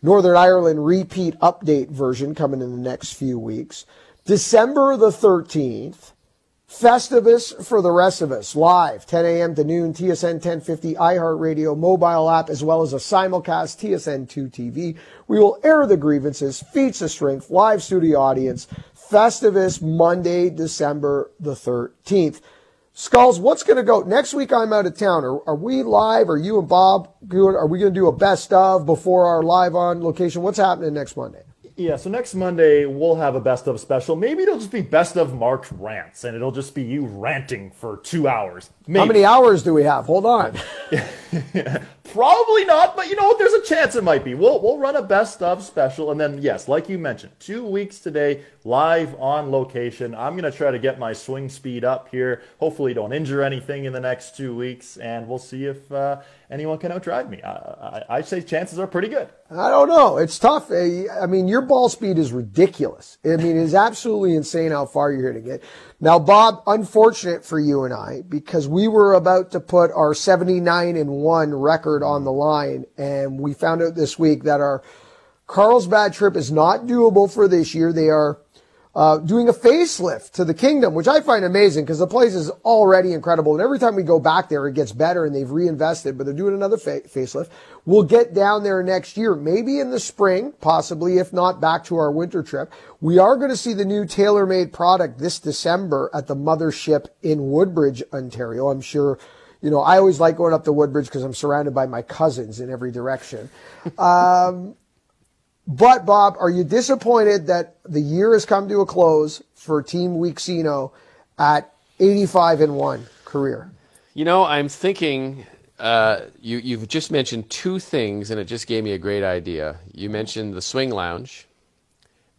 Northern Ireland repeat update version coming in the next few weeks. December the 13th, Festivus for the rest of us, live, 10 a.m. to noon, TSN 1050, iHeartRadio mobile app, as well as a simulcast, TSN2 TV. We will air the grievances, feats of strength, live studio audience, Festivus Monday, December the 13th. Skulls, what's going to go next week? I'm out of town. Are, are we live? Are you and Bob good? Are we going to do a best of before our live on location? What's happening next Monday? Yeah, so next Monday we'll have a best of special. Maybe it'll just be best of Mark's rants, and it'll just be you ranting for two hours. Maybe. How many hours do we have? Hold on. Probably not, but you know what? There's a chance it might be. We'll we'll run a best of special, and then yes, like you mentioned, two weeks today, live on location. I'm gonna try to get my swing speed up here. Hopefully, don't injure anything in the next two weeks, and we'll see if uh, anyone can outdrive me. I, I, I say chances are pretty good. I don't know. It's tough. I mean, your ball speed is ridiculous. I mean, it's absolutely insane how far you're hitting it. Now, Bob, unfortunate for you and I, because we were about to put our 79 and 1 record on the line, and we found out this week that our Carlsbad trip is not doable for this year. They are uh, doing a facelift to the kingdom, which I find amazing because the place is already incredible. And every time we go back there, it gets better and they've reinvested, but they're doing another fa- facelift. We'll get down there next year, maybe in the spring, possibly, if not back to our winter trip. We are going to see the new TaylorMade product this December at the mothership in Woodbridge, Ontario. I'm sure you know, I always like going up to Woodbridge because I'm surrounded by my cousins in every direction. Um, but Bob, are you disappointed that the year has come to a close for Team Weeksino at 85 and one career? You know, I'm thinking. Uh, you you've just mentioned two things, and it just gave me a great idea. You mentioned the swing lounge,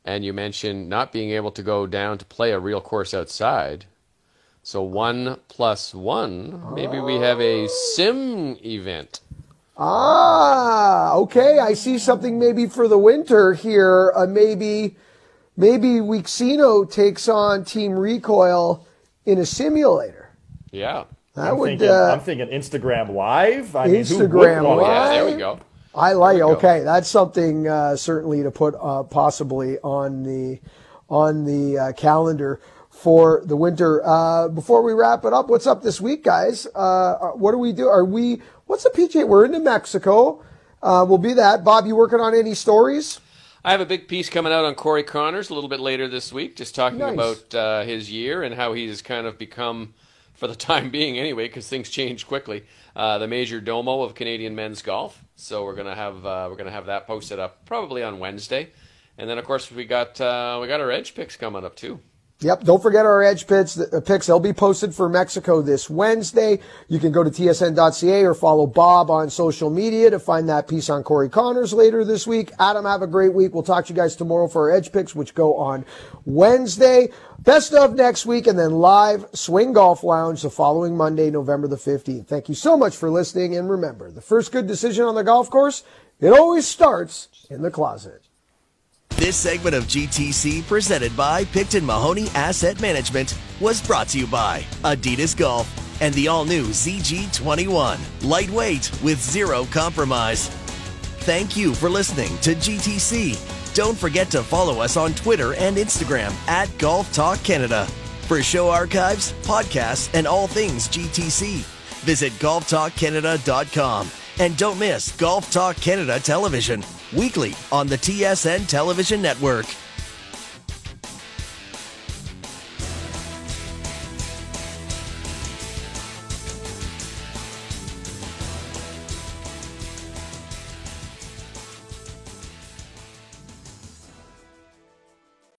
and you mentioned not being able to go down to play a real course outside. So one plus one, maybe we have a sim event. Ah, okay. I see something maybe for the winter here. Uh, maybe, maybe Weeksino takes on Team Recoil in a simulator. Yeah. That I'm would. thinking, uh, I'm thinking Instagram Live. I mean, who Instagram wouldn't Live. that? There we go. I like. There we go. Okay, that's something uh, certainly to put uh, possibly on the on the uh, calendar for the winter. Uh, before we wrap it up, what's up this week, guys? Uh, what do we do? Are we? What's the PGA? We're into Mexico. Uh, we'll be that. Bob, you working on any stories? I have a big piece coming out on Corey Conners a little bit later this week, just talking Nice. about uh, his year and how he's kind of become, for the time being anyway, because things change quickly, uh, the major domo of Canadian men's golf. So we're gonna have uh, we're gonna have that posted up probably on Wednesday, and then of course we got uh, we got our edge picks coming up too. Yep. Don't forget our edge picks. Uh, picks. They'll be posted for Mexico this Wednesday. You can go to tsn.ca or follow Bob on social media to find that piece on Corey Conners later this week. Adam, have a great week. We'll talk to you guys tomorrow for our edge picks, which go on Wednesday. Best of next week and then live Swing Golf Lounge the following Monday, November the 15th. Thank you so much for listening. And remember, the first good decision on the golf course, it always starts in the closet. This segment of GTC, presented by Picton Mahoney Asset Management, was brought to you by Adidas Golf and the all new ZG21. Lightweight with zero compromise. Thank you for listening to GTC. Don't forget to follow us on Twitter and Instagram at Golf Talk Canada. For show archives, podcasts, and all things GTC, visit golftalkcanada.com. And don't miss Golf Talk Canada Television, weekly on the TSN Television Network.